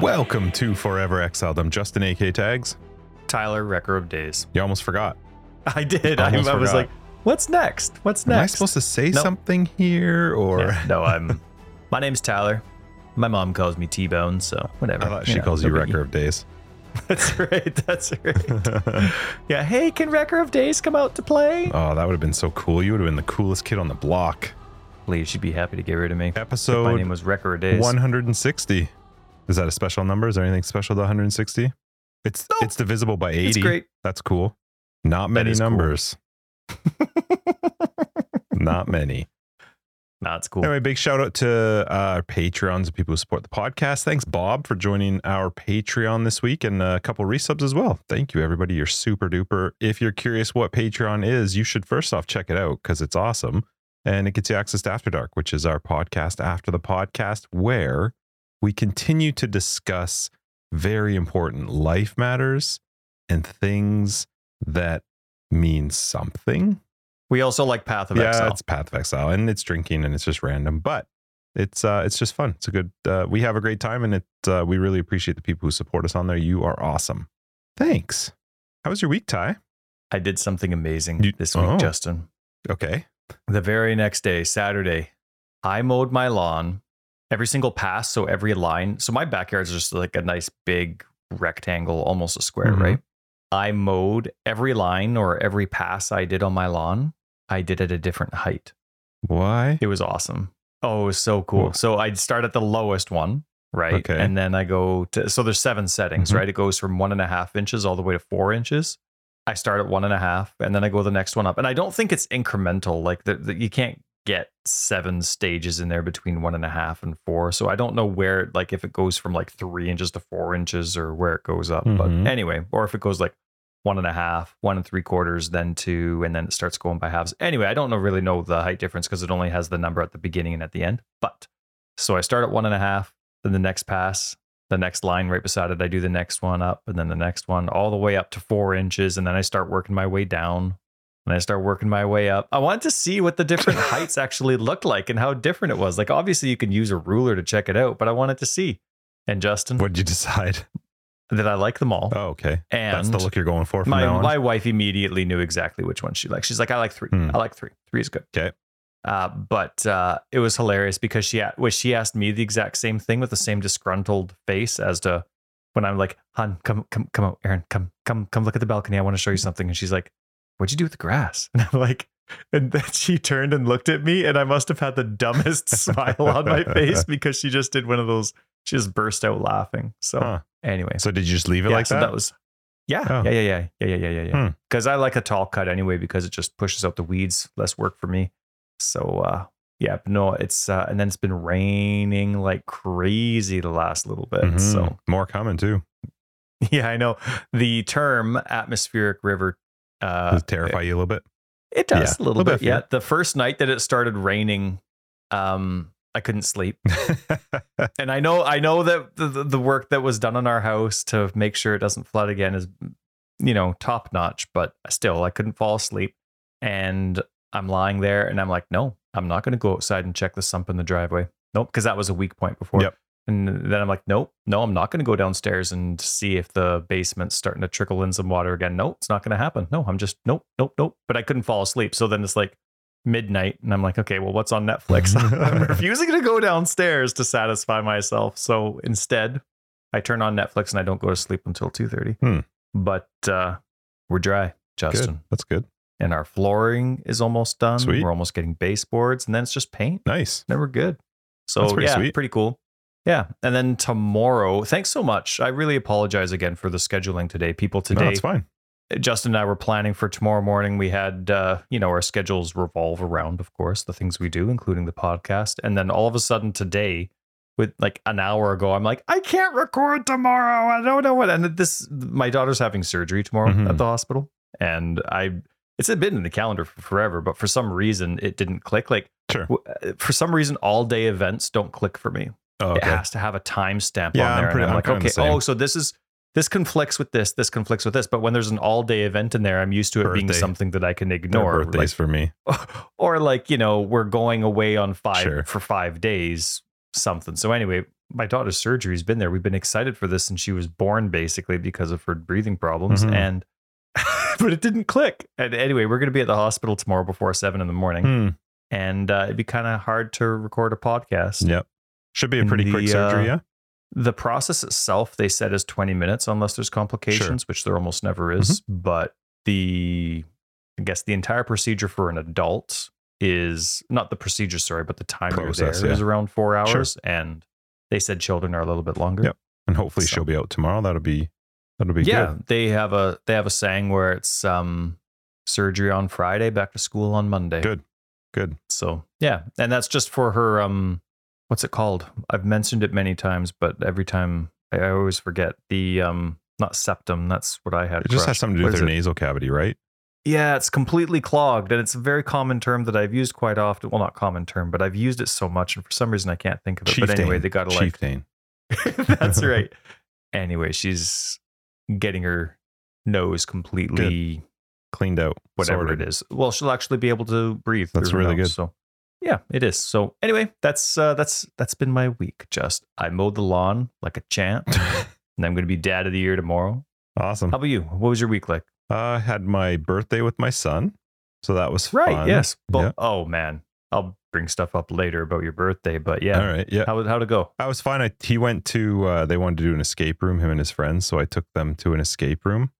Welcome to Forever Exiled. I'm Justin AK Tags. Tyler, Wrecker of Days. You almost forgot. I did. I, I was like, what's next? What's next? Am I supposed to say Nope. something here or Yeah, no, I'm. My name's Tyler. My mom calls me T Bone, so whatever. I thought she calls you biggie. Wrecker of Days. That's right. That's right. yeah. Hey, can Wrecker of Days come out to play? Oh, that would have been so cool. You would have been the coolest kid on the block. Please, she'd be happy to get rid of me. If my Episode name was Wrecker of Days. 160. Is that a special number? Is there anything special to 160? It's Nope. it's divisible by 80. It's great. That's cool. Not many is cool. numbers. Not many. That's cool. Anyway, big shout out to uh, our Patreons and people who support the podcast. Thanks, Bob, for joining our Patreon this week and a couple resubs as well. Thank you, everybody. You're super duper. If you're curious what Patreon is, you should first off check it out because it's awesome. And it gets you access to After Dark, which is our podcast after the podcast, where we continue to discuss very important life matters and things that mean something We also like Path of yeah, Exile. it's Path of Exile, and it's drinking, and it's just random, but it's uh, it's just fun. It's a good. Uh, we have a great time, and it. Uh, we really appreciate the people who support us on there. You are awesome. Thanks. How was your week, Ty? I did something amazing You- this week, oh. Justin. Okay. The very next day, Saturday, I mowed my lawn every single pass. So every line. So my backyard's just like a nice big rectangle, almost a square, Mhm. right? I mowed every line or every pass I did on my lawn. I did at a different height. Why? It was awesome. Oh, it was so cool. Cool. So I'd start at the lowest one, right? Okay. And then I go to, so there's seven settings, Mhm. right? It goes from one and a half inches all the way to four inches. I start at one and a half and then I go the next one up. And I don't think it's incremental. Like the, the, you can't get seven stages in there between one and a half and four. So I don't know where, like if it goes from like three inches to four inches or where it goes up. Mhm. But anyway, or if it goes like one and a half, one and three quarters, then two, and then it starts going by halves. Anyway, I don't know really know the height difference because it only has the number at the beginning and at the end. But so I start at one and a half, then the next pass, the next line right beside it, I do the next one up, and then the next one all the way up to four inches, and then I start working my way down. And I start working my way up. I wanted to see what the different heights actually looked like and how different it was. Like, obviously, you can use a ruler to check it out, but I wanted to see. And Justin, What did you decide? that I like them all. Oh, okay. and That's the look you're going for from my my wife immediately knew exactly which one she liked. She's like, I like three. Hmm. I like three. Three is good. Okay. Uh, but uh, it was hilarious because she well, she asked me the exact same thing with the same disgruntled face as to when I'm like, "Hun, come come come out, Aaron, come come come look at the balcony. I want to show you something." And she's like, "What'd you do with the grass?" And I'm like. And then she turned and looked at me, and I must have had the dumbest smile on my face because she just did one of those. She just burst out laughing. So Huh. anyway, So did you just leave it yeah, like so that? was yeah, Oh. yeah, yeah, yeah, yeah, yeah, yeah, yeah, yeah. Hmm. Because I like a tall cut anyway because it just pushes out the weeds, less work for me. So uh, yeah, but no, it's uh, and then it's been raining like crazy the last little bit. Mhm. So more coming too. yeah, I know the term atmospheric river. Uh, Does it terrify you a little bit? It does Yeah, a little, little bit bit. Yeah, the first night that it started raining, um, I couldn't sleep. and I know I know that the, the the work that was done on our house to make sure it doesn't flood again is you know top notch but still I couldn't fall asleep and I'm lying there and I'm like no I'm not going to go outside and check the sump in the driveway nope because that was a weak point before Yep. And then I'm like nope no I'm not going to go downstairs and see if the basement's starting to trickle in some water again no it's not going to happen no I'm just nope nope nope but I couldn't fall asleep so then it's like midnight and I'm like, okay, well, what's on Netflix? I'm refusing to go downstairs to satisfy myself. So instead, I turn on Netflix and I don't go to sleep until 2:30. Hmm. But uh, we're dry, Justin. Good. That's good. And our flooring is almost done. Sweet. We're almost getting baseboards, and then it's just paint. Nice. Then we're good. So That's pretty yeah, sweet. pretty cool. Yeah. And then tomorrow, thanks so much. I really apologize again for the scheduling today. People No, today it's fine. Justin and I were planning for tomorrow morning. We had, uh, you know, our schedules revolve around, of course, the things we do, including the podcast. And then all of a sudden today, with like an hour ago, I'm like, I can't record tomorrow. I don't know what. And this, my daughter's having surgery tomorrow Mhm. at the hospital, and I, it's been in the calendar for forever, but for some reason it didn't click. Like Sure. w- uh, for some reason, all day events don't click for me. Oh, It has to have a timestamp Yeah, on I'm there. pretty- and I'm I'm like, okay, oh, so this is this conflicts with this, this conflicts with this. But when there's an all day event in there, I'm used to it being something that I can No ignore. birthdays for me. Or like, you know, we're going away on five Sure. for five days, something. So anyway, my daughter's surgery's been there. We've been excited for this since she was born, basically because of her breathing problems, Mhm. and but it didn't click. And anyway, we're going to be at the hospital tomorrow before seven in the morning, Hmm. and uh, it'd be kind of hard to record a podcast. Yep. Should be a pretty quick the, surgery, uh, yeah. The process itself, they said, is 20 minutes unless there's complications, which there almost never is. Mm-hmm. But the, I guess, the entire procedure for an adult is not the procedure, sorry, but the time Process, you're there is yeah. around four Sure. hours. And they said children are a little bit longer. Yep. And hopefully So- she'll be out tomorrow. That'll be that'll be good. yeah, good. they have a they have a saying where it's um surgery on Friday, back to school on Monday. Good. Good. So yeah, and that's just for her. Um, what's it called? I've mentioned it many times, but every time I, I always forget the um, not septum. That's what I had. It just has something to do What with their it? nasal cavity, right? Yeah, it's completely clogged, and it's a very common term that I've used quite often. Well, not common term, but I've used it so much, and for some reason I can't think of it. but anyway, they got a like. Chieftain. that's right. Anyway, she's getting her nose completely Cleaned out. whatever sorted. it is. Well, she'll actually be able to breathe. That's really nose, good. So, yeah, it is. So, anyway, that's uh, that's that's been my week. Just I mowed the lawn like a champ, and I'm going to be dad of the year tomorrow. awesome. How about you? What was your week like? I had my birthday with my son. So that was Right. fun. Yes. But Yeah. oh man, I'll bring stuff up later about your birthday. But yeah, All right. Yeah. how how'd it go? I was fine. I, he went to, uh, they wanted to do an escape room, him and his friends. So I took them to an escape room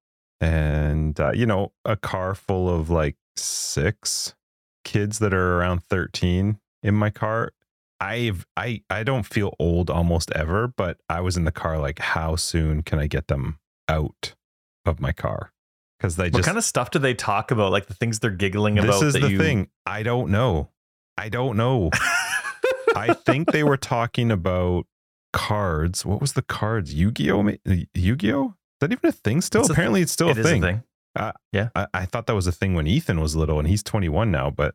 and, uh, you know, a car full of like six kids that are around 13 in my car. I've, I, I don't feel old almost ever, but I was in the car like, how soon can I get them out of my car? Because they What just, kind of stuff do they talk about? Like the things they're giggling this about. This is the you... thing. I don't know. I don't know. I think they were talking about cards. What was the cards? Yu-Gi-Oh? Yu-Gi-Oh? Is that even a thing still? It's Apparently, it's still It a is thing. a thing. I, I thought that was a thing when Ethan was little, and he's 21 now. But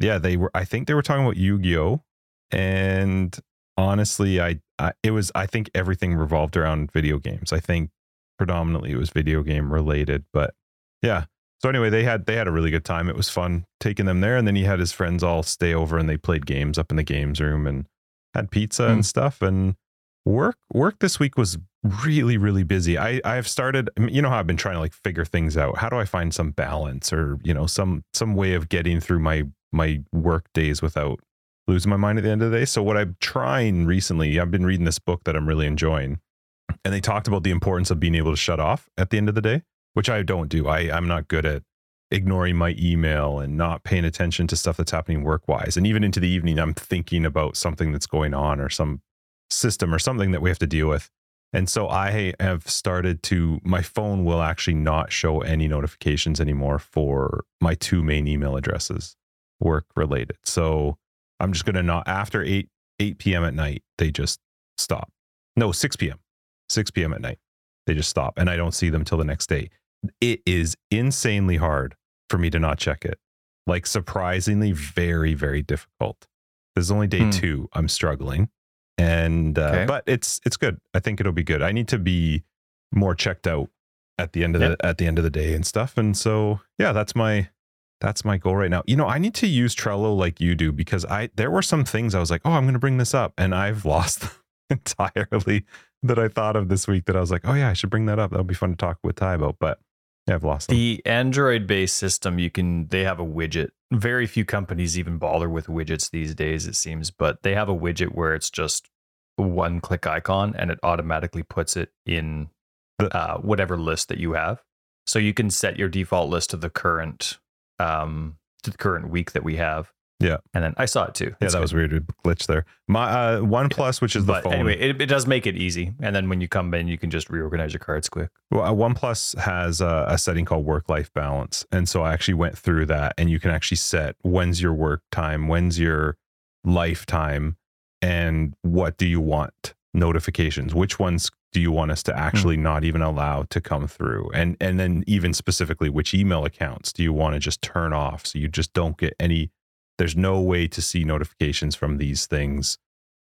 yeah, they were. I think they were talking about Yu-Gi-Oh. And honestly, I, I it was. I think everything revolved around video games. I think predominantly it was video game related. But yeah. So anyway, they had they had a really good time. It was fun taking them there, and then he had his friends all stay over, and they played games up in the games room and had pizza Hmm. and stuff. And work work this week was really really busy. I I've started. You know how I've been trying to like figure things out. How do I find some balance or you know some some way of getting through my my work days without losing my mind at the end of the day. So what I'm trying recently, I've been reading this book that I'm really enjoying, and they talked about the importance of being able to shut off at the end of the day which I don't do. I, I'm not good at ignoring my email and not paying attention to stuff that's happening work wise. And even into the evening, I'm thinking about something that's going on or some system or something that we have to deal with. And so I have started to, my phone will actually not show any notifications anymore for my two main email addresses, work related. So I'm just going to not, after 8, 8 p.m. at night, they just stop. No, 6 p.m. 6 p.m. at night. They just stop and I don't see them till the next day it is insanely hard for me to not check it. Like surprisingly, very, very difficult. This is only day Hmm. two. I'm struggling, and uh, Okay. but it's it's good. I think it'll be good. I need to be more checked out at the end of Yeah. the at the end of the day and stuff. And so yeah, that's my that's my goal right now. You know, I need to use Trello like you do because I there were some things I was like, oh, I'm going to bring this up, and I've lost them entirely that I thought of this week. That I was like, oh yeah, I should bring that up. That'll be fun to talk with Ty about. But I've lost them. The Android based system, you can they have a widget. Very few companies even bother with widgets these days, it seems, but they have a widget where it's just one click icon and it automatically puts it in uh, whatever list that you have. So you can set your default list to the current um to the current week that we have. Yeah. And then I saw it too. Yeah, that good. was weird. Glitch there. My uh, One Plus, which is the but phone. anyway, it, it does make it easy. And then when you come in, you can just reorganize your cards quick. Well, uh, OnePlus has a, a setting called work life balance. And so I actually went through that and you can actually set when's your work time, when's your lifetime, and what do you want notifications? Which ones do you want us to actually not even allow to come through? And and then even specifically which email accounts do you want to just turn off so you just don't get any there's no way to see notifications from these things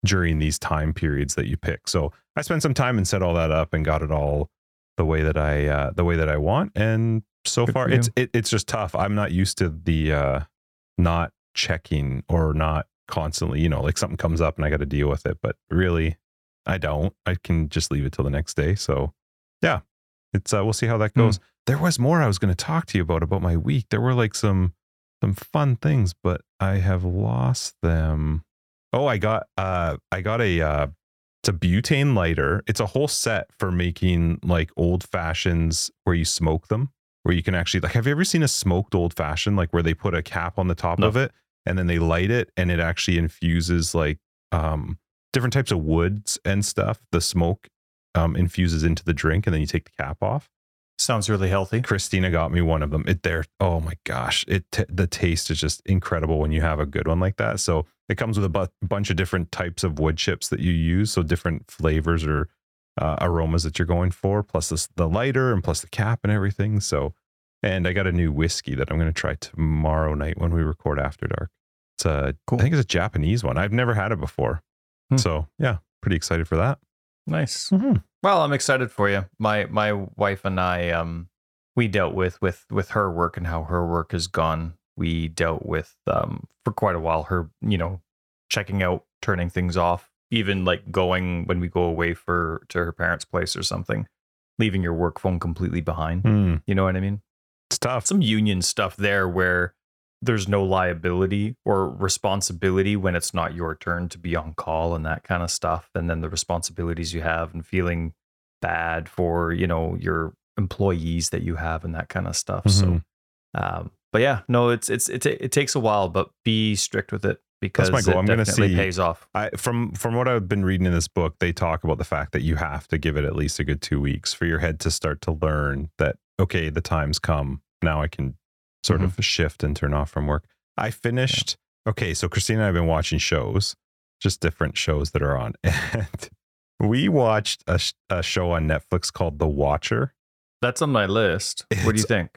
during these time periods that you pick. So I spent some time and set all that up and got it all the way that I uh, the way that I want. And so Good far, it's it, it's just tough. I'm not used to the uh, not checking or not constantly. You know, like something comes up and I got to deal with it. But really, I don't. I can just leave it till the next day. So yeah, it's uh, we'll see how that Hmm. goes. There was more I was going to talk to you about about my week. There were like some some fun things, but I have lost them. Oh, I got uh I got a uh it's a butane lighter. It's a whole set for making like old fashions where you smoke them, where you can actually like have you ever seen a smoked old fashioned like where they put a cap on the top No. of it and then they light it and it actually infuses like um different types of woods and stuff. The smoke um infuses into the drink and then you take the cap off. Sounds really healthy. Christina got me one of them. It there. Oh my gosh! It t- the taste is just incredible when you have a good one like that. So it comes with a bu- bunch of different types of wood chips that you use, so different flavors or uh, aromas that you're going for, plus this, the lighter and plus the cap and everything. So, and I got a new whiskey that I'm going to try tomorrow night when we record After Dark. It's a, Cool. I think it's a Japanese one. I've never had it before, Hmm. so yeah, pretty excited for that. Nice. Mm-hmm. Well, I'm excited for you. My my wife and I um we dealt with with with her work and how her work has gone. We dealt with um for quite a while her, you know, checking out, turning things off, even like going when we go away for to her parents' place or something, leaving your work phone completely behind. Mm, You know what I mean? it's tough. Some union stuff there where there's no liability or responsibility when it's not your turn to be on call and that kind of stuff and then the responsibilities you have and feeling bad for you know your employees that you have and that kind of stuff so Mhm. um but yeah no it's it's it, it takes a while but be strict with it because That's my goal. it I'm gonna definitely see- pays off I from from what I've been reading in this book, they talk about the fact that you have to give it at least a good two weeks for your head to start to learn that okay, the time's come. Now I can sort Mm-hmm. of shift and turn off from work. I finished. Okay, so Christina and I have been watching shows, just different shows that are on, and we watched a, a show on Netflix called The Watcher. that's on my list what do you think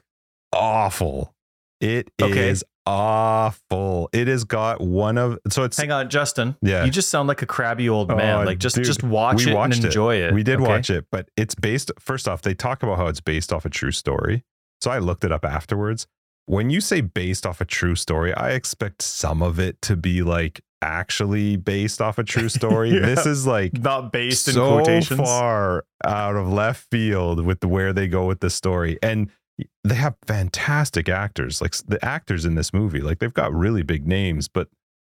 Awful. It is Okay. awful. It has got one of so it's hang on justin Yeah. you just sound like a crabby old man Oh, like just dude, just watch it and watched it. enjoy it, We did okay? watch it, but it's based first off, they talk about how it's based off a true story. So I looked it up afterwards. When you say based off a true story, I expect some of it to be like actually based off a true story. Yeah. This is like not based in so quotations far out of left field with where they go with the story. And they have fantastic actors. Like the actors in this movie, like they've got really big names, but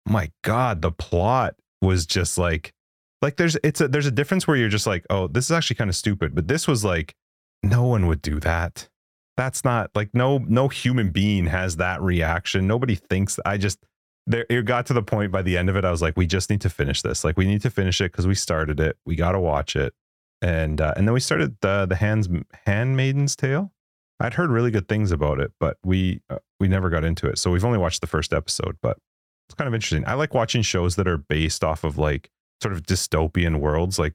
my God, the plot was just like like there's it's a there's a difference where you're just like, oh, this is actually kind of stupid. But this was like, no one would do that. That's not like no no human being has that reaction. Nobody thinks I just there it got to the point by the end of it, I was like, we just need to finish this. Like we need to finish it because we started it. We gotta watch it. And uh, and then we started the the hands handmaiden's tale. I'd heard really good things about it, but we uh, we never got into it. So we've only watched the first episode, but it's kind of interesting. I like watching shows that are based off of like sort of dystopian worlds. Like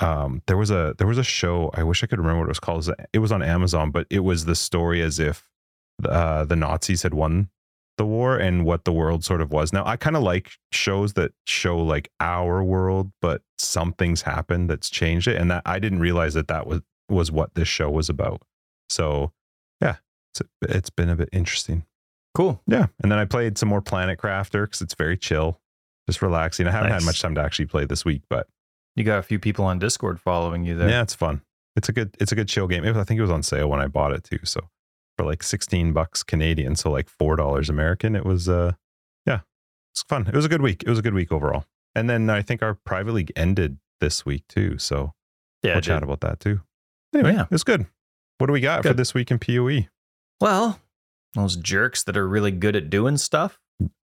um, there was a there was a show. I wish I could remember what it was called. It was- on Amazon, but it was the story as if uh, the Nazis had won the war and what the world sort of was. Now I kind of like shows that show like our world, but something's happened that's changed it, and that I didn't realize that that was was what this show was about. So yeah, it's it's been a bit interesting. cool Yeah, and then I played some more Planet Crafter because it's very chill, just relaxing. I haven't Nice. had much time to actually play this week, but You got a few people on Discord following you there. yeah, it's fun. It's a good it's a good chill game. It was- I think it was on sale when I bought it too. So for like sixteen bucks Canadian, so like four dollars American, it was uh yeah, it's fun. It was a good week. It was a good week overall. And then I think our private league ended this week too. So yeah. we'll chat did. about that too. Anyway, Yeah. it was good. What do we got for this week in? PoE? Well, those jerks that are really good at doing stuff,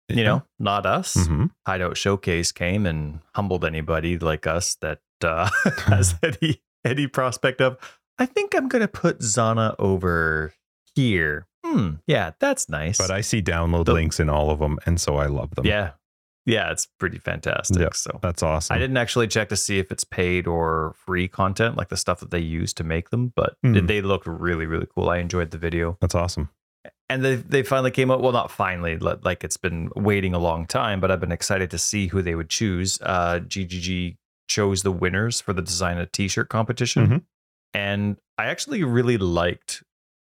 you know, not us. hmm Hideout Showcase came and humbled anybody like us that uh, has any any prospect of. I think I'm gonna put Zana over here. Hmm. Yeah, that's nice. But I see download The- links in all of them, and so I love them. yeah, yeah, it's pretty fantastic. So that's awesome. I didn't actually check to see if it's paid or free content, like the stuff that they use to make them, but they- they look really, really cool. I enjoyed the video. That's awesome. And they, they finally came out. Well, not finally, like it's been waiting a long time, but I've been excited to see who they would choose. Uh, GGG chose the winners for the design a t shirt competition. Mhm. And I actually really liked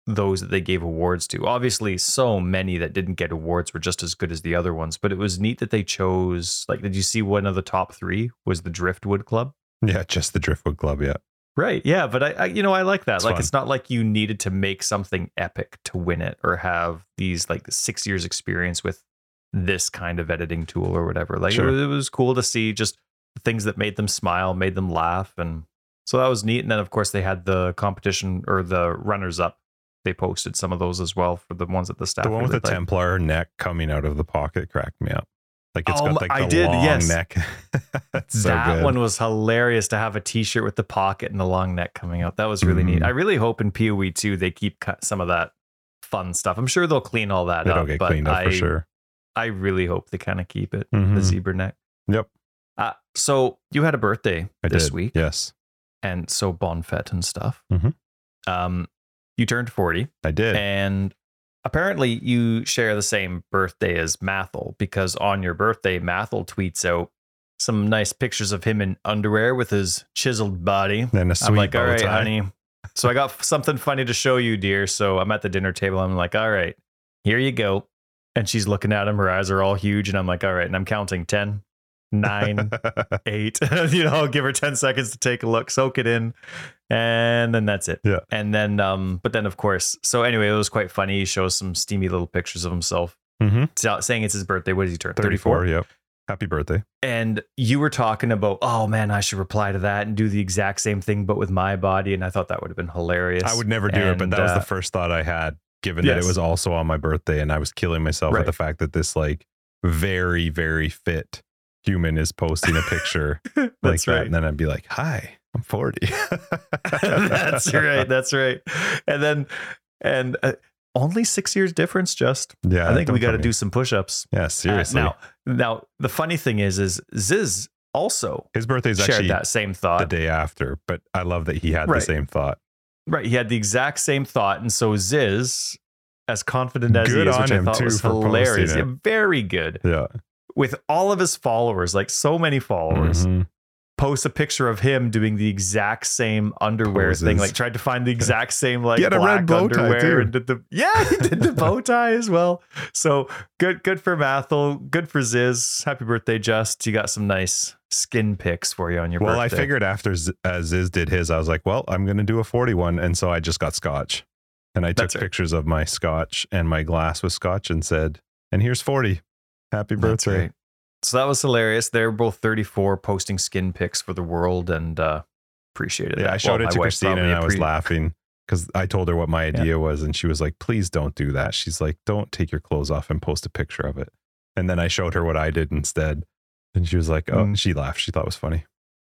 those that they gave awards to. Obviously, so many that didn't get awards were just as good as the other ones, but it was neat that they chose. Like, did you see one of the top three was the Driftwood Club? Yeah, just the driftwood club. Yeah. Right. Yeah, but I, I you know, I like that. It's like fun. it's not like you needed to make something epic to win it or have these like six years experience with this kind of editing tool or whatever. Like Sure. it, was, it was cool to see just things that made them smile, made them laugh, and so that was neat. And then of course they had the competition or the runners up. They posted some of those as well for the ones at the staff. The one with the. Templar neck coming out of the pocket cracked me up. Like it's Um, got like I did, long yes. neck. So that good. one was hilarious to have a T-shirt with the pocket and the long neck coming out. That was really neat. Mhm. I really hope in PoE too they keep some of that fun stuff. I'm sure they'll clean all that It'll up. get but cleaned up I, for sure. I really hope they kind of keep it Mhm. the zebra neck. Yep. Uh, so you had a birthday I this did. week, Yes, and so bon fete and stuff. Mhm. Um, you turned 40, I did. and apparently you share the same birthday as Mathil because on your birthday, Mathil tweets out some nice pictures of him in underwear with his chiseled body. And a sweet I'm like, all right, tie. honey. So I got something funny to show you, dear. So I'm at the dinner table. I'm like, all right, here you go. And she's looking at him. Her eyes are all huge. And I'm like, all right. And I'm counting 10, 9, eight. you know, I'll give her 10 seconds to take a look, soak it in. And then that's it. Yeah. And then, um, but then of course, so anyway, it was quite funny. He shows some steamy little pictures of himself mm-hmm. so- saying it's his birthday. What does he turn? 34. Yep. Happy birthday. and you were talking about, oh man, I should reply to that and do the exact same thing, but with my body. And I thought that would have been hilarious. I would never do it, but And, that was uh, the first thought I had, given that it was also on my birthday, and I was killing myself Right. at the fact that this like very very fit human is posting a picture like That's that, right. and then I'd be like, "Hi, I'm 40." that's right. That's right. And then, and uh, only six years difference. Just Yeah, I think we got to do some push-ups. Yeah, Uh, seriously. now, now the funny thing is, is Ziz also His birthday's shared actually that same thought the day after, but I love that he had Right. the same thought. Right. He had the exact same thought. And so Ziz, as confident as Good he is, which I thought was hilarious. Yeah, very good. Yeah. With all of his followers, like so many followers, Mhm. Post a picture of him doing the exact same underwear thing. Like tried to find the exact same like a red black bow tie, underwear and did the yeah, he did the bow tie as well. So good, good for Mathil, good for Ziz. Happy birthday, Just. You got some nice skin pics for you on your Well, birthday. I figured after Z- as Ziz did his, I was like, well, I'm going to do a 41. And so I just got scotch. And I took That's right. pictures of my scotch and my glass with scotch and said, and here's 40. Happy birthday. So that was hilarious. They're both 34 posting skin pics for the world and uh appreciated it. Yeah, that. I showed Well, it to Christina and I was laughing because I told her what my idea was. And she was like, please don't do that. She's like, don't take your clothes off and post a picture of it. And then I showed her what I did instead. And she was like, oh, Mm. she laughed. She thought it was funny.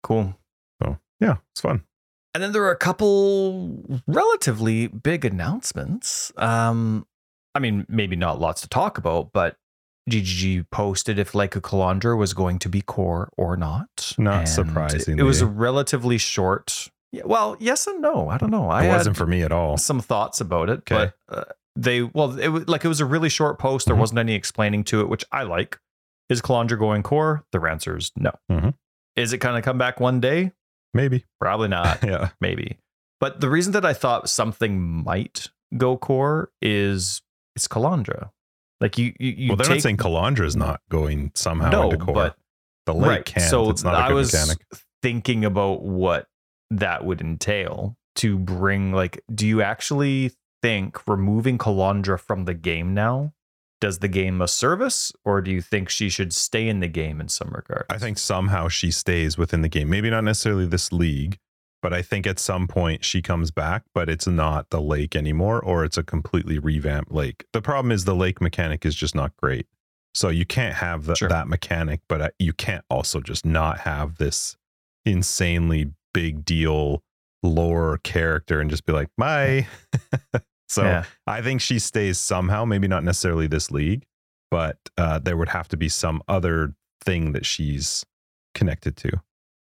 Cool. So yeah, it's fun. And then there were a couple relatively big announcements. Um, I mean, maybe not lots to talk about, but GGG posted if Lake of Kalandra was going to be core or not. Not And surprisingly. It was a relatively short. Well, yes and no. I don't know. I it wasn't for me at all. some thoughts about it, Okay. but uh, they well, it was like it was a really short post. There Mhm. wasn't any explaining to it, which I like. Is Kalandra going core? The answer is no. Mhm. Is it going to come back one day? Maybe. Probably not. yeah. maybe. But the reason that I thought something might go core is it's Kalandra. Like you, you, you well, they're take, not saying Kalandra is not going somehow no, into core. but the lake right. can't. So it's not a I good was mechanic. thinking about what that would entail to bring. Like, do you actually think removing Kalandra from the game now does the game a service, or do you think she should stay in the game in some regard? I think somehow she stays within the game. Maybe not necessarily this league, but I think at some point she comes back, but it's not the lake anymore, or it's a completely revamped lake. The problem is the lake mechanic is just not great. So you can't have the, Sure. that mechanic, but uh, you can't also just not have this insanely big deal lore character and just be like, my. so yeah. I think she stays somehow, maybe not necessarily this league, but uh, there would have to be some other thing that she's connected to.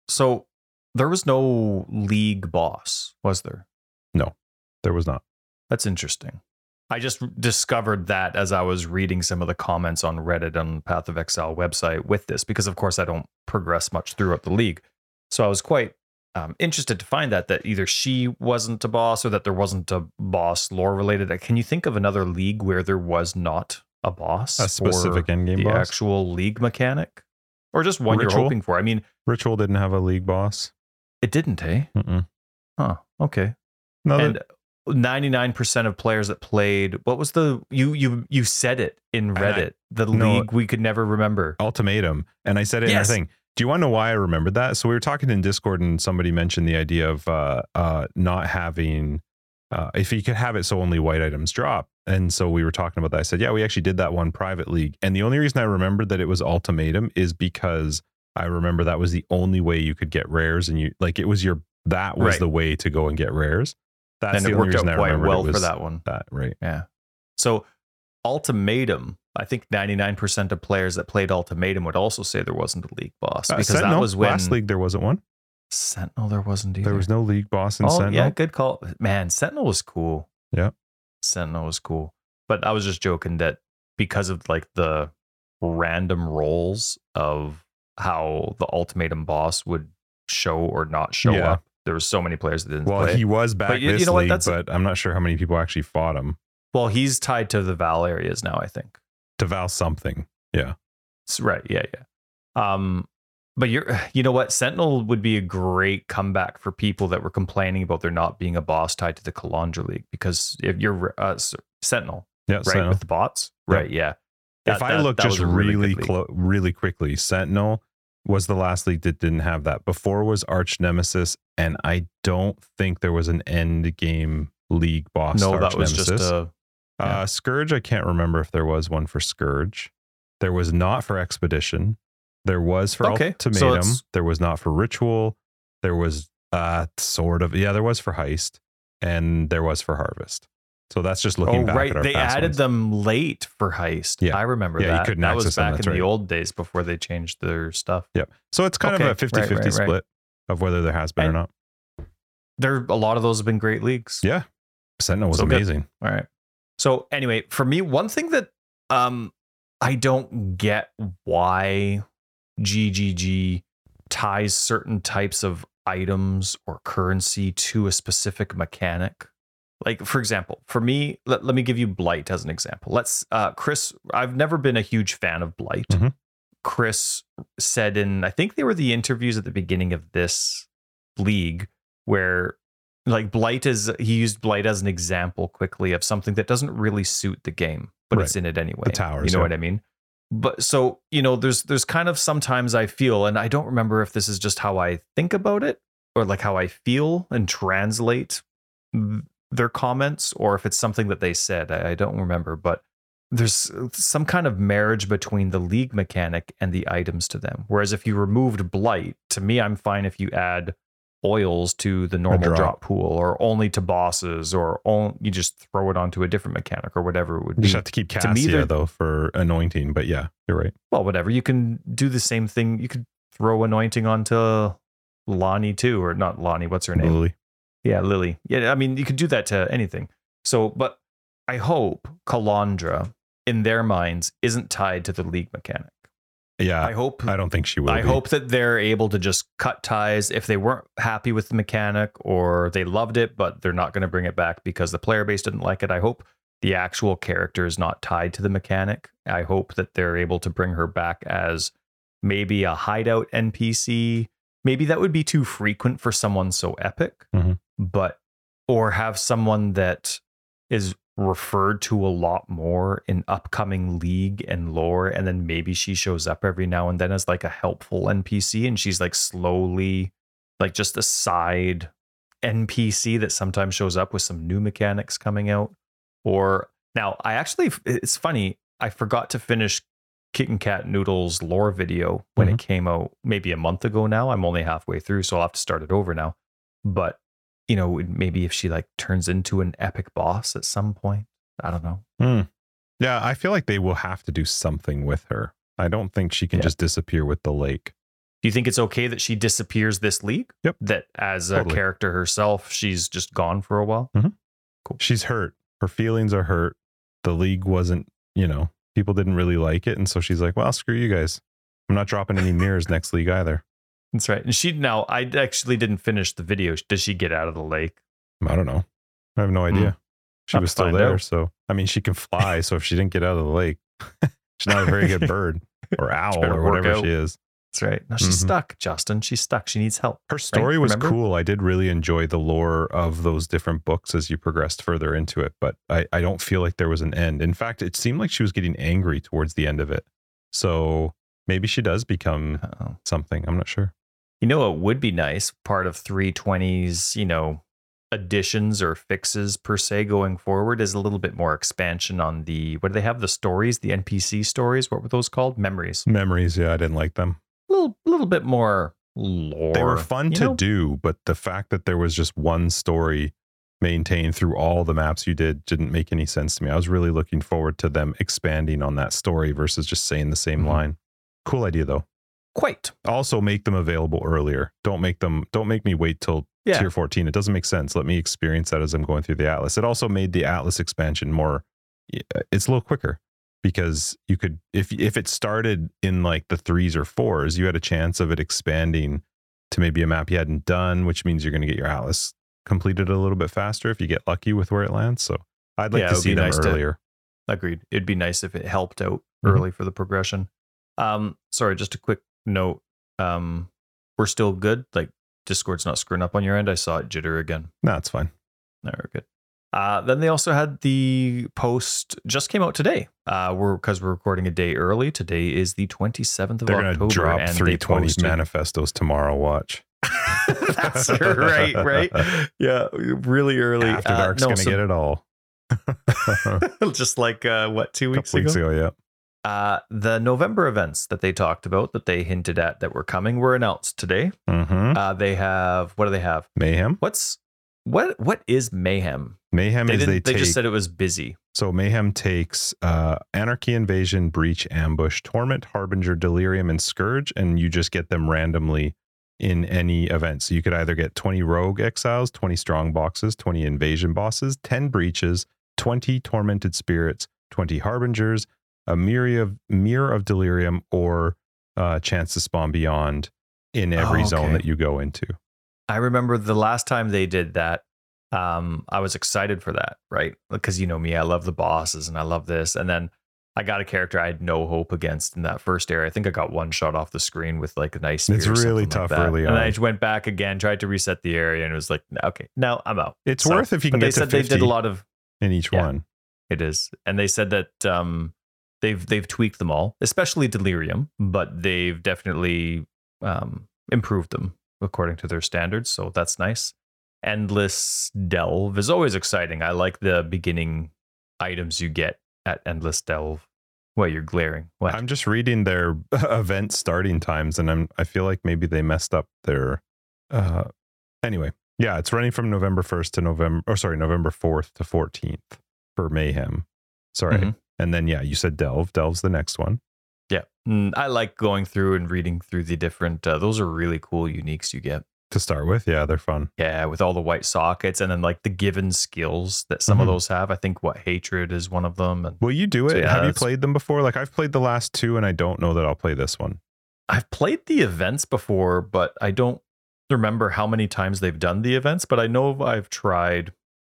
So there was no league boss, was there? No, there was not. That's interesting. I just discovered that as I was reading some of the comments on Reddit on Path of Exile website with this, because of course I don't progress much throughout the league. So I was quite um, interested to find that that either she wasn't a boss or that there wasn't a boss lore related. Can you think of another league where there was not a boss, A specific for endgame the boss. actual league mechanic, or just one Ritual? you're hoping for? I mean, Ritual didn't have a league boss. It didn't, hey? Mm-mm. Huh. Okay. No, and 99% of players that played what was the you you you said it in I- Reddit, the no. league we could never remember. ultimatum and i said it in our Yes. thing do you want to know why i remembered that so we were talking in discord and somebody mentioned the idea of uh uh not having uh if you could have it so only white items drop and so we were talking about that i said yeah we actually did that one private league and the only reason i remembered that it was ultimatum is because i remember that was the only way you could get rares and you like it was your that was Right. the way to go and get rares that's and the it only worked reason out quite well for that one. that right Yeah. So ultimatum, I think 99% of players that played ultimatum would also say there wasn't a league boss Uh, because Sentinel, that was when last league there wasn't one Sentinel there wasn't either. there was no league boss in oh, sentinel yeah, good call. Man, Sentinel was cool. Yeah. Sentinel was cool. But I was just joking that because of like the random roles of how the ultimatum boss would show or not show Yeah. up, there were so many players that didn't Well, play. he was back But you- you this know what, that's- but I'm not sure how many people actually fought him. well, he's tied to the Vaal areas now, I think. To Vaal something. S- Right. Yeah. Yeah. Um, but you're, you know what? Sentinel would be a great comeback for people that were complaining about there not being a boss tied to the Kalandra League because if you're uh, Sentinel, Yeah, right, Sentinel. with the bots, Yeah. right? Yeah. If That- I that- look that just really really, clo- really quickly, Sentinel was the last league that didn't have that. Before was Arch Nemesis, and I don't think there was an end game league boss. no, that was Nemesis. just a yeah. Uh, Scourge, I can't remember if there was one for Scourge. There was not for Expedition. There was for Okay, Ultimatum. it's- there was not for Ritual. There was uh sort of yeah, there was for Heist, and there was for Harvest. So that's just looking oh back right. They added ones. them late for heist. Yeah. I remember Yeah, you that. couldn't that was them, back that's in right. the old days before they changed their stuff. Yep. So it's kind Okay, of a right, 50 50 right, split of whether there has been And- or not. There, a lot of those have been great leagues. Yeah. Sentinel was So good. amazing. All right. So anyway, for me, one thing that um I don't get why GGG ties certain types of items or currency to a specific mechanic. Like for example, for me, let, let me give you Blight as an example. Let's uh Chris, I've never been a huge fan of Blight. Mhm. Chris said in I think they were the interviews at the beginning of this league where like blight is he used blight as an example quickly of something that doesn't really suit the game but it's in it anyway The towers, you know yeah. what i mean but so you know there's there's kind of sometimes i feel and i don't remember if this is just how i think about it or like how i feel and translate their comments or if it's something that they said i, I don't remember but there's uh, some kind of marriage between the league mechanic and the items to them whereas if you removed blight to me i'm fine if you add oils to the normal drop. drop. pool or only to bosses or on, you just throw it onto a different mechanic or whatever it would be. You just have to keep To me, Cassia though for anointing, but yeah, you're right. well, whatever. You can do the same thing. You could throw anointing onto Lonnie too, or not Lonnie. What's her name? Lily. Yeah, Lily. Yeah, I mean, you could do that to anything. So, but I hope Kalandra, in their minds, isn't tied to the league mechanic. Yeah, I hope I don't think she will. I be. hope that they're able to just cut ties if they weren't happy with the mechanic or they loved it, but they're not going to bring it back because the player base didn't like it. I hope the actual character is not tied to the mechanic. I hope that they're able to bring her back as maybe a hideout NPC. Maybe that would be too frequent for someone so epic, Mhm. but or have someone that is referred to a lot more in upcoming league and lore and then maybe she shows up every now and then as like a helpful npc and she's like slowly like just a side npc that sometimes shows up with some new mechanics coming out or now i actually it's funny i forgot to finish kitten cat noodles lore video when it came out maybe a month ago now i'm only halfway through so i'll have to start it over now but you know maybe if she like turns into an epic boss at some point i don't know Hmm. Yeah, I feel like they will have to do something with her. I don't think she can Yeah. just disappear with the lake. Do you think it's okay that she disappears this league? Yep. That as a Totally. character herself, she's just gone for a while? She's hurt. Her feelings are hurt. The league wasn't, you know, people didn't really like it. And so she's like, well, screw you guys. I'm not dropping any mirrors next league either. That's right. And she now, I actually didn't finish the video. Does she get out of the lake? I don't know. I have no idea. She Have was Hmm. still there. out. So, I mean, she can fly. so if she didn't get out of the lake, she's not a very good bird or owl or whatever she is. That's right. No, she's Mhm. stuck, Justin. She's stuck. She needs help. Her story was Remember? cool. I did really enjoy the lore of those different books as you progressed further into it, but I, I don't feel like there was an end. In fact, it seemed like she was getting angry towards the end of it. So maybe she does become Uh-oh. something. I'm not sure. You know what would be nice? Part of 320's, you know, additions or fixes per se going forward is a little bit more expansion on the what do they have? The stories, the NPC stories. What were those called? Memories. Memories, yeah, I didn't like them. A little, little bit more lore. They were fun to know? do, but the fact that there was just one story maintained through all the maps you did didn't make any sense to me. I was really looking forward to them expanding on that story versus just saying the same Mhm. line. Cool idea though. Quite. Also make them available earlier. Don't make them don't make me wait till Yeah. tier 14. It doesn't make sense. Let me experience that as I'm going through the Atlas. It also made the Atlas expansion more it's a little quicker because you could if if it started in like the 3s or 4s, you had a chance of it expanding to maybe a map you hadn't done, which means you're going to get your Atlas completed a little bit faster if you get lucky with where it lands. So I'd like Yeah, to see them nice to- earlier. Agreed. It'd be nice if it helped out Mhm. early for the progression. Um, sorry, just a quick note. Um, we're still good. Like Discord's not screwing up on your end. I saw it jitter again. No, it's fine. No, we're good. Uh, then they also had the post just came out today. Uh, we're because we're recording a day early. Today is the 27th of They're going October. to drop and they 320 manifestos tomorrow. Watch. That's right, right. Yeah, really early. After Uh, Dark's no, going to so- get it all. Just like uh, what two weeks ago. weeks ago, yeah. Uh, the November events that they talked about, that they hinted at that were coming, were announced today. Mm-hmm. Uh, they have what do they have? Mayhem. What's what? What is mayhem? Mayhem They is they They, just said it was busy. So Mayhem takes uh, Anarchy, Invasion, Breach, Ambush, Torment, Harbinger, Delirium, and Scourge, and you just get them randomly in any event. So you could either get 20 Rogue Exiles, 20 Strong Boxes, 20 Invasion Bosses, 10 Breaches, 20 Tormented Spirits, 20 Harbingers, a Mirror of, Mirror of Delirium, or uh, Chance to Spawn Beyond in every Oh, zone that you go into. I remember the last time they did that. Um, I was excited for that, right? Because you know me, I love the bosses and I love this. And then I got a character I had no hope against in that first area. I think I got one shot off the screen with like a nice. It's really tough like early And. I just went back again, tried to reset the area, and it was like, okay, now I'm out. It's So- worth if you can But they get to said they did a lot of in each Yeah. one. It is, and they said that um, they've they've tweaked them all, especially Delirium, but they've definitely um, improved them according to their standards. So that's nice. Endless Delve is always exciting. I like the beginning items you get at Endless Delve. What you're glaring? What? I'm just reading their event starting times, and I'm I feel like maybe they messed up their. Uh, anyway, yeah, it's running from November 1st to November, or sorry, November 4th to 14th for Mayhem. Sorry, Mhm. and then yeah, you said Delve. Delve's the next one. Mm, I like going through and reading through the different. Uh, those are really cool uniques you get. To start with, yeah, they're fun. Yeah, with all the white sockets and then like the given skills that some Mhm. of those have. I think what hatred is one of them. And Will you do it? So, yeah, Have you that's- played them before? Like I've played the last two, and I don't know that I'll play this one. I've played the events before, but I don't remember how many times they've done the events. But I know I've tried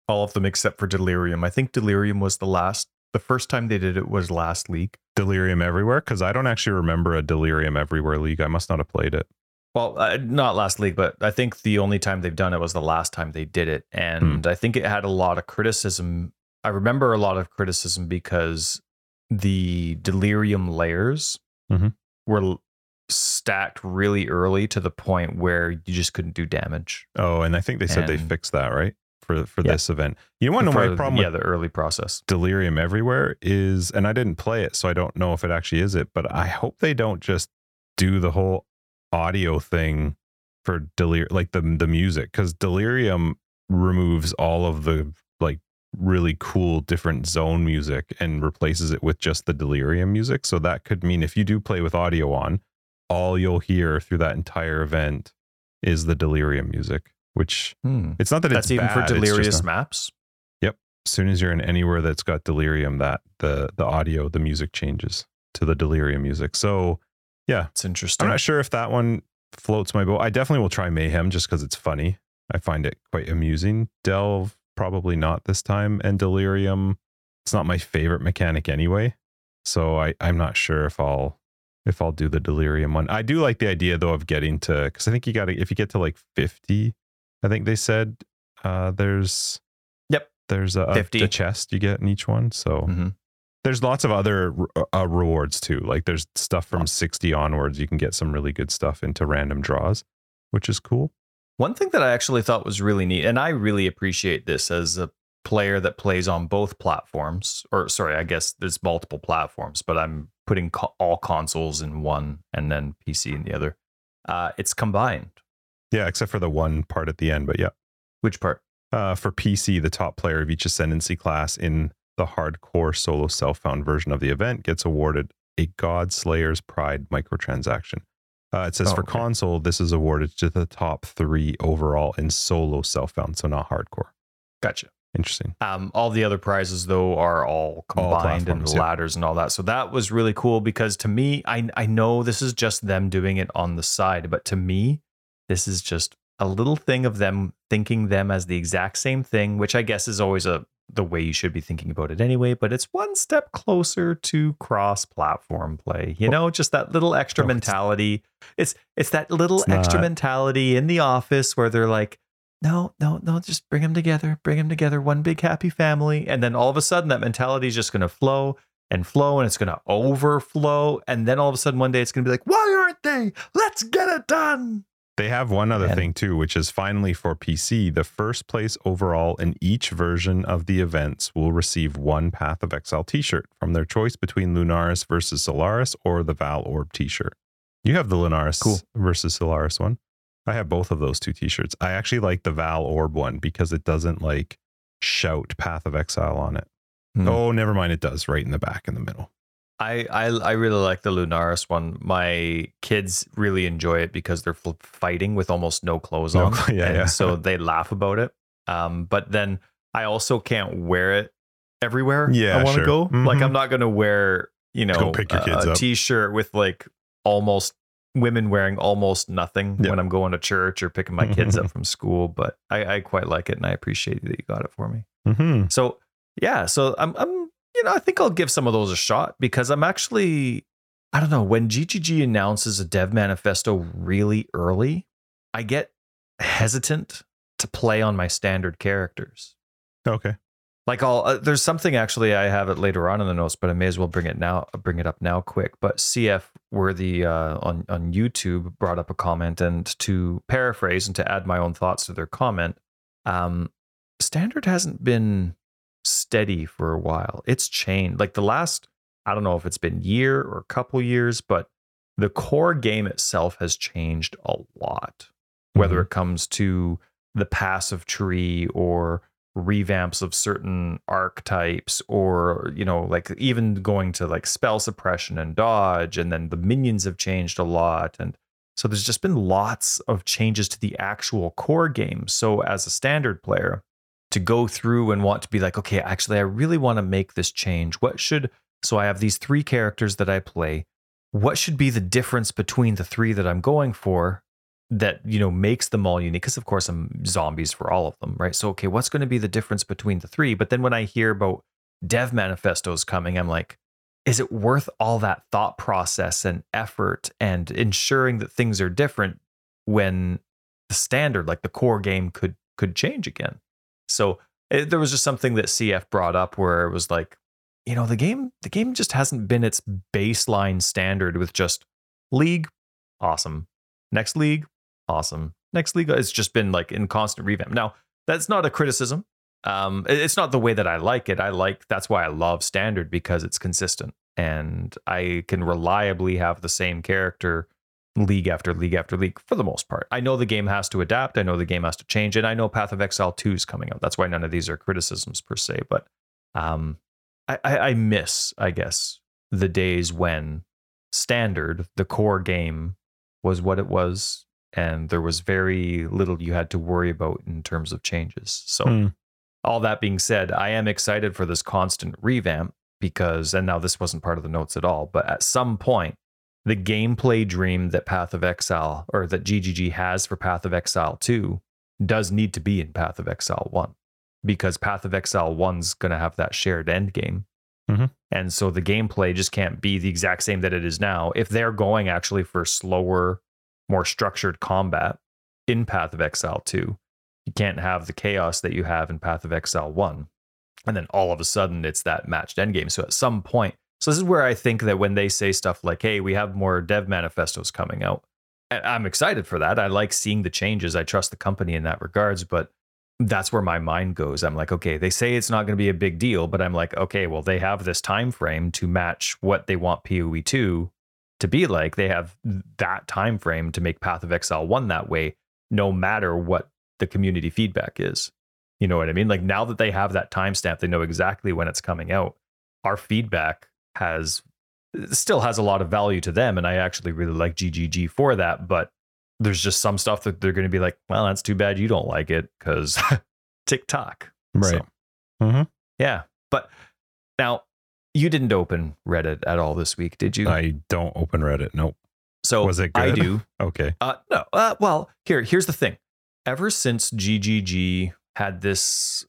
all of them except for Delirium. I think Delirium was the last. The first time they did it was last week. Delirium Everywhere, because I don't actually remember a Delirium Everywhere league. I must not have played it. Well, uh, not last league, but I think the only time they've done it was the last time they did it. And I think it had a lot of criticism. I remember a lot of criticism because the delirium layers Mhm. were stacked really early to the point where you just couldn't do damage. Oh, and I think they said they fixed that right for for Yeah. this event. You want to know For- my problem yeah, with the early process. Delirium Everywhere is, and I didn't play it, so I don't know if it actually is it, but I hope they don't just do the whole audio thing for Delirium, like the the music, because Delirium removes all of the like really cool different zone music and replaces it with just the Delirium music. So that could mean if you do play with audio on, all you'll hear through that entire event is the Delirium music, which Hmm. it's not that That's it's even bad, for delirious maps. as soon as you're in anywhere that's got delirium that the the audio the music changes to the delirium music so yeah, It's interesting. i'm not sure if that one floats my boat i definitely will try mayhem just because it's funny i find it quite amusing delve probably not this time and delirium it's not my favorite mechanic anyway so i i'm not sure if i'll if I'll do the delirium one. I do like the idea though of getting to because I think you got to if you get to like fifty, I think they said uh, there's Yep. there's a, 50. a chest you get in each one. So Mhm. there's lots of other uh, rewards too. Like there's stuff from sixty onwards. You can get some really good stuff into random draws, which is cool. One thing that I actually thought was really neat, and I really appreciate this as a player that plays on both platforms, or sorry, I guess there's multiple platforms, but I'm putting co- all consoles in one and then PC in the other. Uh, it's combined. Yeah, except for the one part at the end. But yeah, Which part? uh, for PC, the top player of each ascendancy class in the hardcore solo self-found version of the event gets awarded a God Slayer's Pride microtransaction. Uh, it says Oh, for okay. console, this is awarded to the top three overall in solo self-found, so not hardcore. Gotcha. Interesting. Um, all the other prizes though are all combined and platforms, yeah. ladders and all that. So that was really cool because to me, I I know this is just them doing it on the side, but to me, this is just a little thing of them thinking them as the exact same thing, which I guess is always a the way you should be thinking about it anyway. But it's one step closer to cross-platform play. You know, just that little extra No, mentality. It's it's that little It's extra not. mentality in the office where they're like no, no, no, just bring them together, bring them together, one big happy family. And then all of a sudden, that mentality is just going to flow and flow and it's going to overflow. And then all of a sudden, one day, it's going to be like, why aren't they? Let's get it done. They have one other And- thing too, which is finally for PC, the first place overall in each version of the events will receive one Path of Exile t-shirt from their choice between Lunaris versus Solaris or the Vaal Orb t-shirt. You have the Lunaris Cool. versus Solaris one. I have both of those two t-shirts. I actually like the Vaal Orb one because it doesn't like shout Path of Exile on it. Hmm. Oh, never mind. It does right in the back in the middle. I, I, I really like the Lunaris one. My kids really enjoy it because they're fighting with almost no clothes No on. yeah, and yeah. so they laugh about it. Um, but then I also can't wear it everywhere Yeah, I want to sure. go. Like Mhm. I'm not going to wear, you know, pick your kids a up. t-shirt with like almost women wearing almost nothing Yeah. when I'm going to church or picking my kids up from school. But I, I quite like it and I appreciate that you got it for me. hmm So yeah, so I'm I'm you know I think I'll give some of those a shot because I'm actually I don't know when GGG announces a dev manifesto really early, I get hesitant to play on my standard characters. Okay. Like I'll uh, there's something actually I have it later on in the notes, but I may as well bring it now bring it up now quick. But CF Worthy uh, on on YouTube brought up a comment, and to paraphrase and to add my own thoughts to their comment, um, standard hasn't been steady for a while. It's changed. Like the last, I don't know if it's been year or a couple years, but the core game itself has changed a lot. Whether Mhm. it comes to the passive tree or revamps of certain archetypes or you know like even going to like spell suppression and dodge and then the minions have changed a lot and so there's just been lots of changes to the actual core game so as a standard player to go through and want to be like okay actually I really want to make this change. What should so I have these three characters that I play. What should be the difference between the three that I'm going for that you know makes them all unique? Because of course i'm zombies for all of them right? So okay what's going to be the difference between the three? But then when i hear about dev manifestos coming i'm like is it worth all that thought process and effort and ensuring that things are different when the standard like the core game could could change again so it, there was just something that cf brought up where it was like you know the game the game just hasn't been its baseline standard with just league awesome next league awesome. Next league, it's just been like in constant revamp. Now, that's not a criticism. Um, it- it's not the way that I like it. I like that's why I love standard because it's consistent and I can reliably have the same character league after league after league for the most part. I know the game has to adapt. I know the game has to change, and I know Path of Exile 2 is coming out. That's why none of these are criticisms per se. But um, I, I, I miss, I guess, the days when standard, the core game, was what it was and there was very little you had to worry about in terms of changes. So, Hmm. all that being said, I am excited for this constant revamp because, and now this wasn't part of the notes at all, but at some point, the gameplay dream that Path of Exile or that GGG has for Path of Exile 2 does need to be in Path of Exile 1 because Path of Exile 1's going to have that shared end game. Mhm. And so the gameplay just can't be the exact same that it is now. If they're going actually for slower, more structured combat in Path of Exile 2, you can't have the chaos that you have in Path of Exile 1. And then all of a sudden it's that matched end game. So at some point, so this is where I think that when they say stuff like, hey, we have more dev manifestos coming out, I'm excited for that. I like seeing the changes. I trust the company in that regards, but that's where my mind goes. I'm like, okay, they say it's not going to be a big deal, but I'm like, okay, well, they have this time frame to match what they want PoE 2 to be like. They have that time frame to make Path of Exile 1 that way, no matter what the community feedback is. You know what I mean? Like now that they have that timestamp, they know exactly when it's coming out. Our feedback has still has a lot of value to them, and I actually really like GGG for that. But there's just some stuff that they're going to be like, well, that's too bad you don't like it because TikTok. Right. So, Mhm. yeah. But now you didn't open Reddit at all this week, did you? I don't open Reddit. Nope. so was it good? I do. Okay. Uh, no. Uh, well, here, here's the thing. Ever since GGG had this,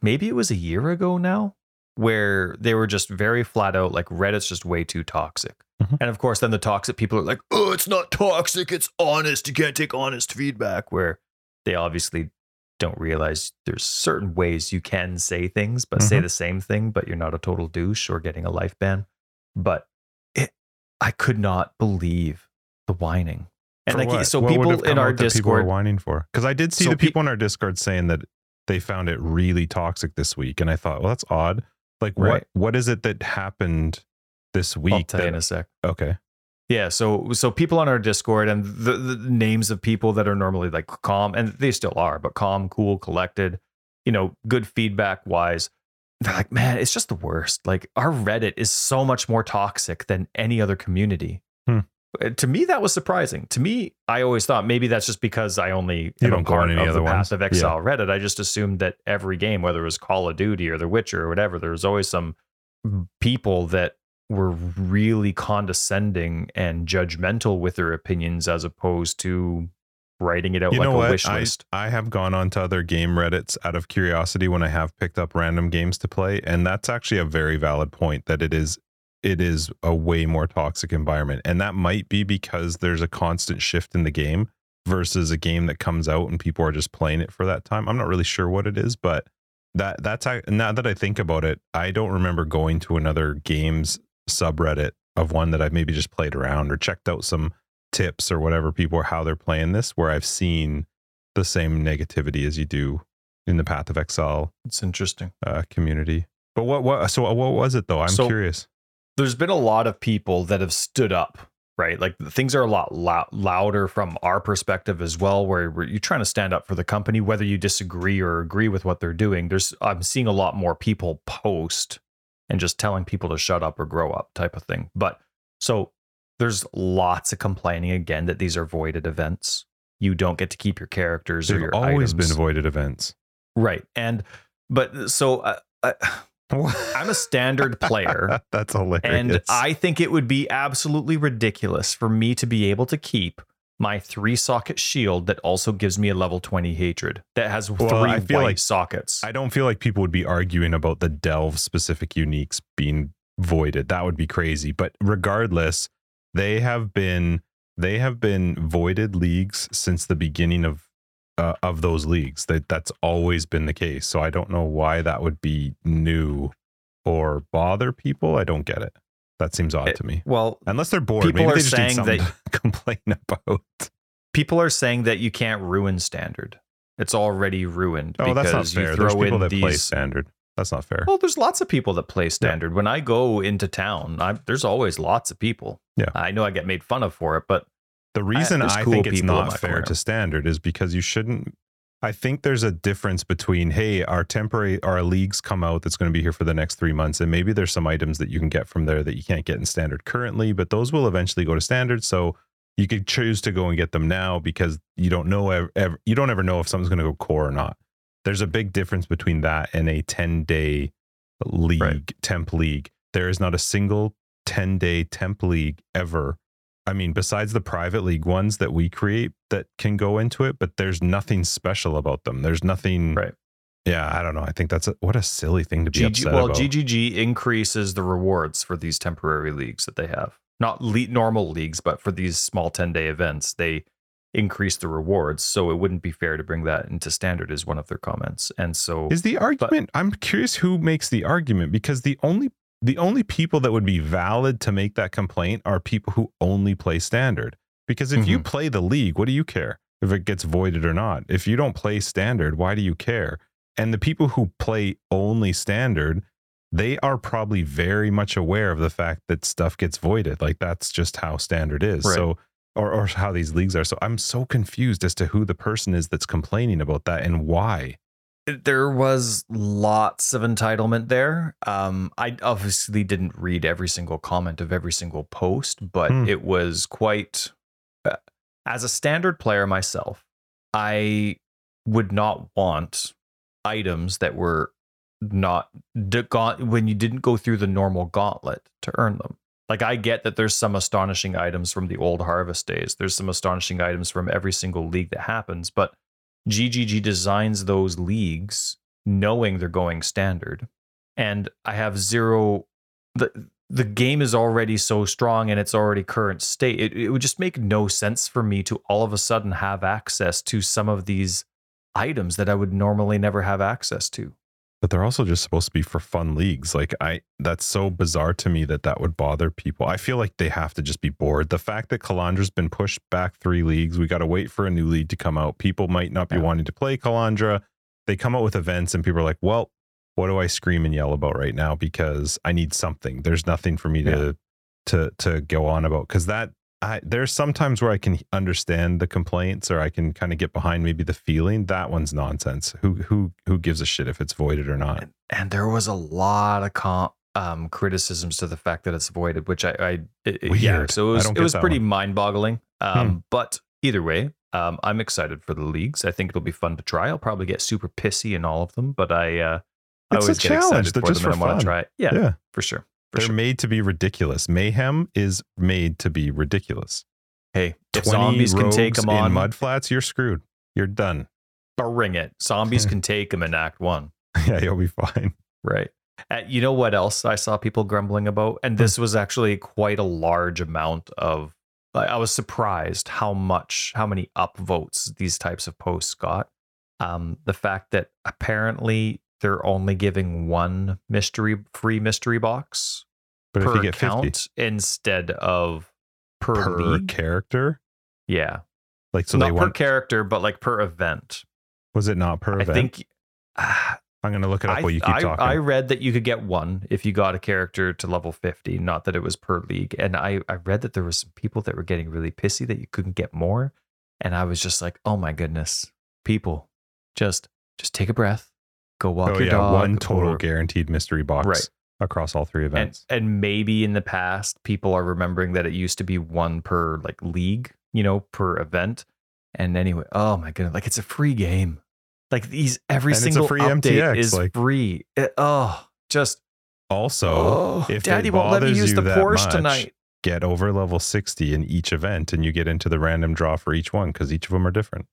maybe it was a year ago now, where they were just very flat out like Reddit's just way too toxic. Mhm. And of course, then the toxic people are like, oh, it's not toxic. It's honest. You can't take honest feedback. Where they obviously don't realize there's certain ways you can say things, but say Mhm. the same thing, but you're not a total douche or getting a life ban. But it, I could not believe the whining. And For like what? so What people in our Discord people were whining for because I did see So the pe- people in our Discord saying that they found it really toxic this week, and I thought, well, that's odd. Like, Right. what what is it that happened this I'll week? tell you in a sec. okay, Yeah, so so people on our Discord and the, the names of people that are normally like calm and they still are, but calm, cool, collected, you know, good feedback wise. They're like, man, it's just the worst. Like our Reddit is so much more toxic than any other community. Uh, To me, that was surprising. To me, I always thought maybe that's just because I only You don't go on part any of other the Path ones. of Yeah. Exile Reddit. I just assumed that every game, whether it was Call of Duty or The Witcher or whatever, there was always some people that were really condescending and judgmental with their opinions as opposed to writing it out you like know a what? wish I list. I have gone on to other game Reddits out of curiosity when I have picked up random games to play, and that's actually a very valid point that it is it is a way more toxic environment, and that might be because there's a constant shift in the game versus a game that comes out and people are just playing it for that time. I'm not really sure what it is, but that that's ac- now that I think about it, I don't remember going to another games subreddit of one that I've maybe just played around or checked out some tips or whatever people are how they're playing this where I've seen the same negativity as you do in the Path of Exile It's interesting. uh, community. But what what so what was it though? I'm So- curious. There's been a lot of people that have stood up, right? Like things are a lot lou- louder from our perspective as well, where you're trying to stand up for the company, whether you disagree or agree with what they're doing. There's I'm seeing a lot more people post and just telling people to shut up or grow up type of thing. But so there's lots of complaining again that these are voided events. You don't get to keep your characters or your always items. been voided events. right. And but so uh, I, I'm a standard player. That's hilarious. And I think it would be absolutely ridiculous for me to be able to keep my three socket shield that also gives me a level 20 hatred that has Well, three I feel white like- sockets. I don't feel like people would be arguing about the delve specific uniques being voided. That would be crazy. But regardless, they have been they have been voided leagues since the beginning of uh, of those leagues. That that's always been the case. So I don't know why that would be new or bother people. I don't get it. That seems odd It- to me. well, Unless they're bored, people maybe are they just need saying that- to complain about. people are saying that you can't ruin standard. It's already ruined Oh, that's not because fair. you There's throw people in that play these. standard. That's not fair. Well, there's lots of people that play standard. When I go into town, I, there's always lots of people. Yeah. I know I get made fun of for it, but The reason there's I, cool think it's not fair corner. to standard is because you shouldn't. I think there's a difference between hey, our temporary our leagues come out that's going to be here for the next three months, and maybe there's some items that you can get from there that you can't get in standard currently, but those will eventually go to standard. So you could choose to go and get them now because you don't know ever, ever you don't ever know if something's going to go core or not. There's a big difference between that and a 10 day league Right. temp league. There is not a single 10 day temp league ever I mean, besides the private league ones that we create that can go into it, but there's nothing special about them. There's nothing Right. Yeah, I don't know. I think that's a, what a silly thing to be GG, upset well, about. GGG increases the rewards for these temporary leagues that they have. Not le- normal leagues, but for these small 10 day events, they increase the rewards. So it wouldn't be fair to bring that into standard, is one of their comments. And so Is the argument? I'm curious who makes the argument because the only the only people that would be valid to make that complaint are people who only play standard. Because if you Mhm. play the league, what do you care if it gets voided or not? If you don't play standard, why do you care? And the people who play only standard, they are probably very much aware of the fact that stuff gets voided. Like that's just how standard is. Right. So or, or how these leagues are. So I'm so confused as to who the person is that's complaining about that and why. There was lots of entitlement there. Um, I obviously didn't read every single comment of every single post, but Hmm. it was quite. Uh, as a standard player myself, I would not want items that were not d- gaunt when you didn't go through the normal gauntlet to earn them. Like I get that there's some astonishing items from the old harvest days. There's some astonishing items from every single league that happens, but GGG designs those leagues knowing they're going standard. And I have zero the the game is already so strong and it's already current state. It, it would just make no sense for me to all of a sudden have access to some of these items that I would normally never have access to. But they're also just supposed to be for fun leagues. Like i that's so bizarre to me that that would bother people. I feel like they have to just be bored. The fact that kalandra's been pushed back three leagues we got to wait for a new league to come out. People might not be Yeah. wanting to play kalandra they come out with events and people are like well what do i scream and yell about right now? Because i need something. There's nothing for me to to to go on about. Because that I, there's sometimes where I can understand the complaints or I can kind of get behind maybe the feeling. That one's nonsense. Who who who gives a shit if it's voided or not? And, and there was a lot of com- um, criticisms to the fact that it's voided, which I, I it- yeah. So it was it was pretty. Hmm. mind-boggling. Um, But either way, um, I'm excited for the leagues. I think it'll be fun to try. I'll probably get super pissy in all of them, but I uh, I always get excited They're for just them for and I want to try it. Yeah, Yeah. for sure. They're sure. made to be ridiculous. Mayhem is made to be ridiculous. Hey, if zombies can take them on, in mud flats, you're screwed. You're done. bring it. Zombies can take them in Act One. yeah, you'll be fine. Right. Uh, you know what else I saw people grumbling about? And Hmm. this was actually quite a large amount of. I I was surprised how much, how many upvotes these types of posts got. Um, the fact that apparently they're only giving one mystery free mystery box But if you get 50 instead of per, per league. character, Yeah, like so not they per want character, but like per event. was it not per I event? I think. ah, I'm gonna look it up I, while you keep I, talking. I read that you could get one if you got a character to level 50, not that it was per league. And I, I read that there were some people that were getting really pissy that you couldn't get more. And I was just like, oh my goodness, people, just just take a breath, go walk oh your yeah, dog. one total or- guaranteed mystery box Right. across all three events. and maybe in the past, people are remembering that it used to be one per like league, you know, per event. And anyway, oh my goodness, like it's a free game. Like these, every And single free update MTX, is like- free. It- oh, just also, oh, if Daddy it won't let me use the Porsche much, tonight. get over level 60 in each event and you get into the random draw for each one because each of them are different.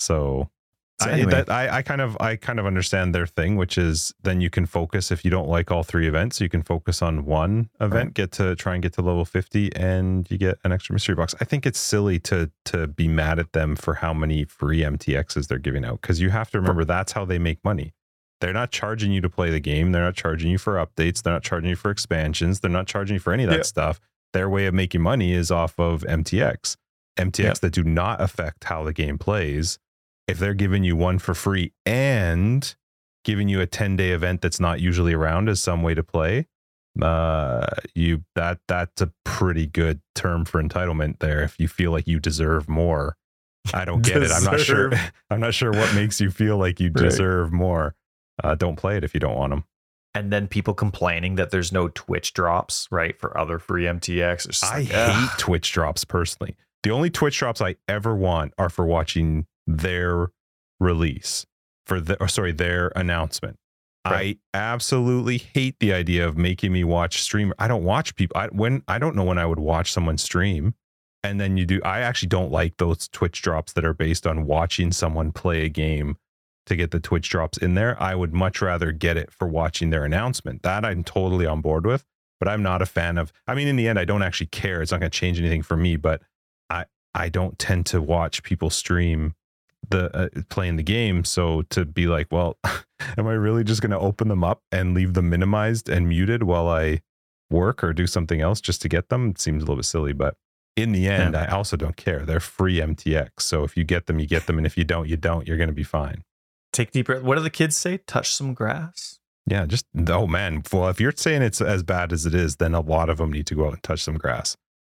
So So I, that, I, I kind of I kind of understand their thing, which is then you can focus if you don't like all three events, you can focus on one event, Right. get to try and get to level 50 and you get an extra mystery box. I think it's silly to to be mad at them for how many free MTXs they're giving out because you have to remember that's how they make money. They're not charging you to play the game. They're not charging you for updates. They're not charging you for expansions. They're not charging you for any of that Yeah. stuff. Their way of making money is off of MTX. MTX Yeah. that do not affect how the game plays. If they're giving you one for free and giving you a 10 day event that's not usually around as some way to play, uh, you that that's a pretty good term for entitlement there. If you feel like you deserve more, I don't get it. I'm not sure. I'm not sure what makes you feel like you Right. deserve more. Uh, don't play it if you don't want them. And then people complaining that there's no Twitch drops, right, for other free MTX. It's I like, hate ugh. Twitch drops personally. The only Twitch drops I ever want are for watching their release for the or sorry, their announcement. Right. I absolutely hate the idea of making me watch stream. I don't watch people. I when I don't know when I would watch someone stream. And then you do I actually don't like those Twitch drops that are based on watching someone play a game to get the Twitch drops in there. I would much rather get it for watching their announcement. That I'm totally on board with. But I'm not a fan of. I mean, in the end, I don't actually care. It's not going to change anything for me. But I I don't tend to watch people stream the uh, playing the game. So to be like, well, am I really just going to open them up and leave them minimized and muted while I work or do something else just to get them? It seems a little bit silly, but in the end, Yeah. I also don't care. They're free MTX. So if you get them, you get them. And if you don't, you don't. You're going to be fine. Take deep breath. What do the kids say? Touch some grass. Yeah. Just, oh man. Well, if you're saying it's as bad as it is, then a lot of them need to go out and touch some grass.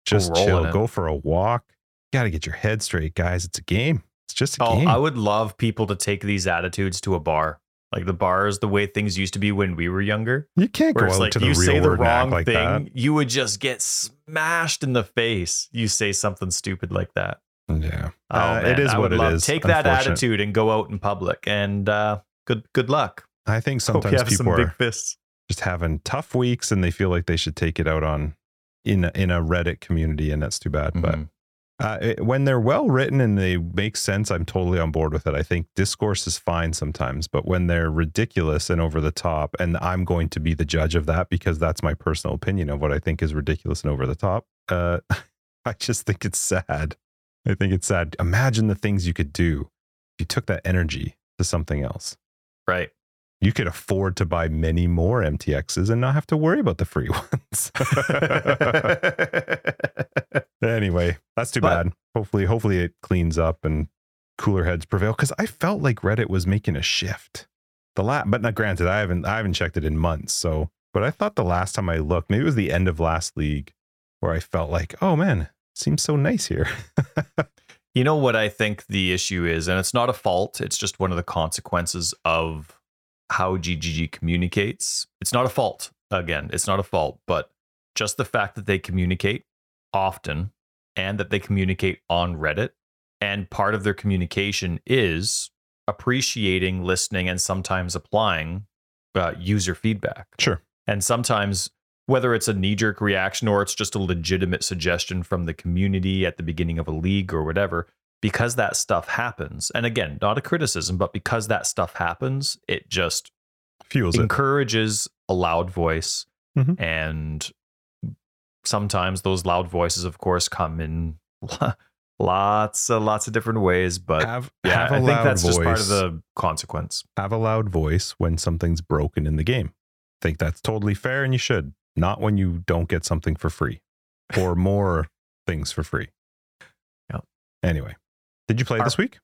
Just chill. it. Go for a walk. You got to get your head straight, guys. It's a game. It's just a Oh, game. I would love people to take these attitudes to a bar. Like the bars, the way things used to be when we were younger. you can't go out like to the you real say the world and act wrong like thing, that. you would just get smashed in the face. You say something stupid like that. Yeah. Oh, Uh, it is I what it love- is, Take that attitude and go out in public. And uh, good good luck. I think sometimes people big are fists. just having tough weeks and they feel like they should take it out on in a, in a Reddit community, and that's too bad. But Mhm. Uh, it, when they're well written and they make sense, I'm totally on board with it. I think discourse is fine sometimes, but when they're ridiculous and over the top, and I'm going to be the judge of that because that's my personal opinion of what I think is ridiculous and over the top. Uh, I just think it's sad. I think it's sad. Imagine the things you could do if you took that energy to something else right. you could afford to buy many more MTXs and not have to worry about the free ones. anyway, that's too But- bad. Hopefully, hopefully it cleans up and cooler heads prevail. Because I felt like Reddit was making a shift. The last, but not granted, I haven't I haven't checked it in months. So, but I thought the last time I looked, maybe it was the end of last league, where I felt like, oh man, seems so nice here. You know what I think the issue is, and it's not a fault, it's just one of the consequences of how GGG communicates. It's not a fault. Again, it's not a fault, but just the fact that they communicate often and that they communicate on Reddit. And part of their communication is appreciating, listening, and sometimes applying uh, user feedback. sure. And sometimes, whether it's a knee jerk reaction or it's just a legitimate suggestion from the community at the beginning of a league or whatever, because that stuff happens, and again, not a criticism, but because that stuff happens, it just Fuels it. encourages a loud voice. Mhm. And sometimes those loud voices, of course, come in lots, uh, lots of different ways. But Have, yeah, have a I think that's just part of the consequence. have a loud voice when something's broken in the game. think that's totally fair and you should. Not when you don't get something for free or more things for free. Yeah. Anyway, did you play Our- this week?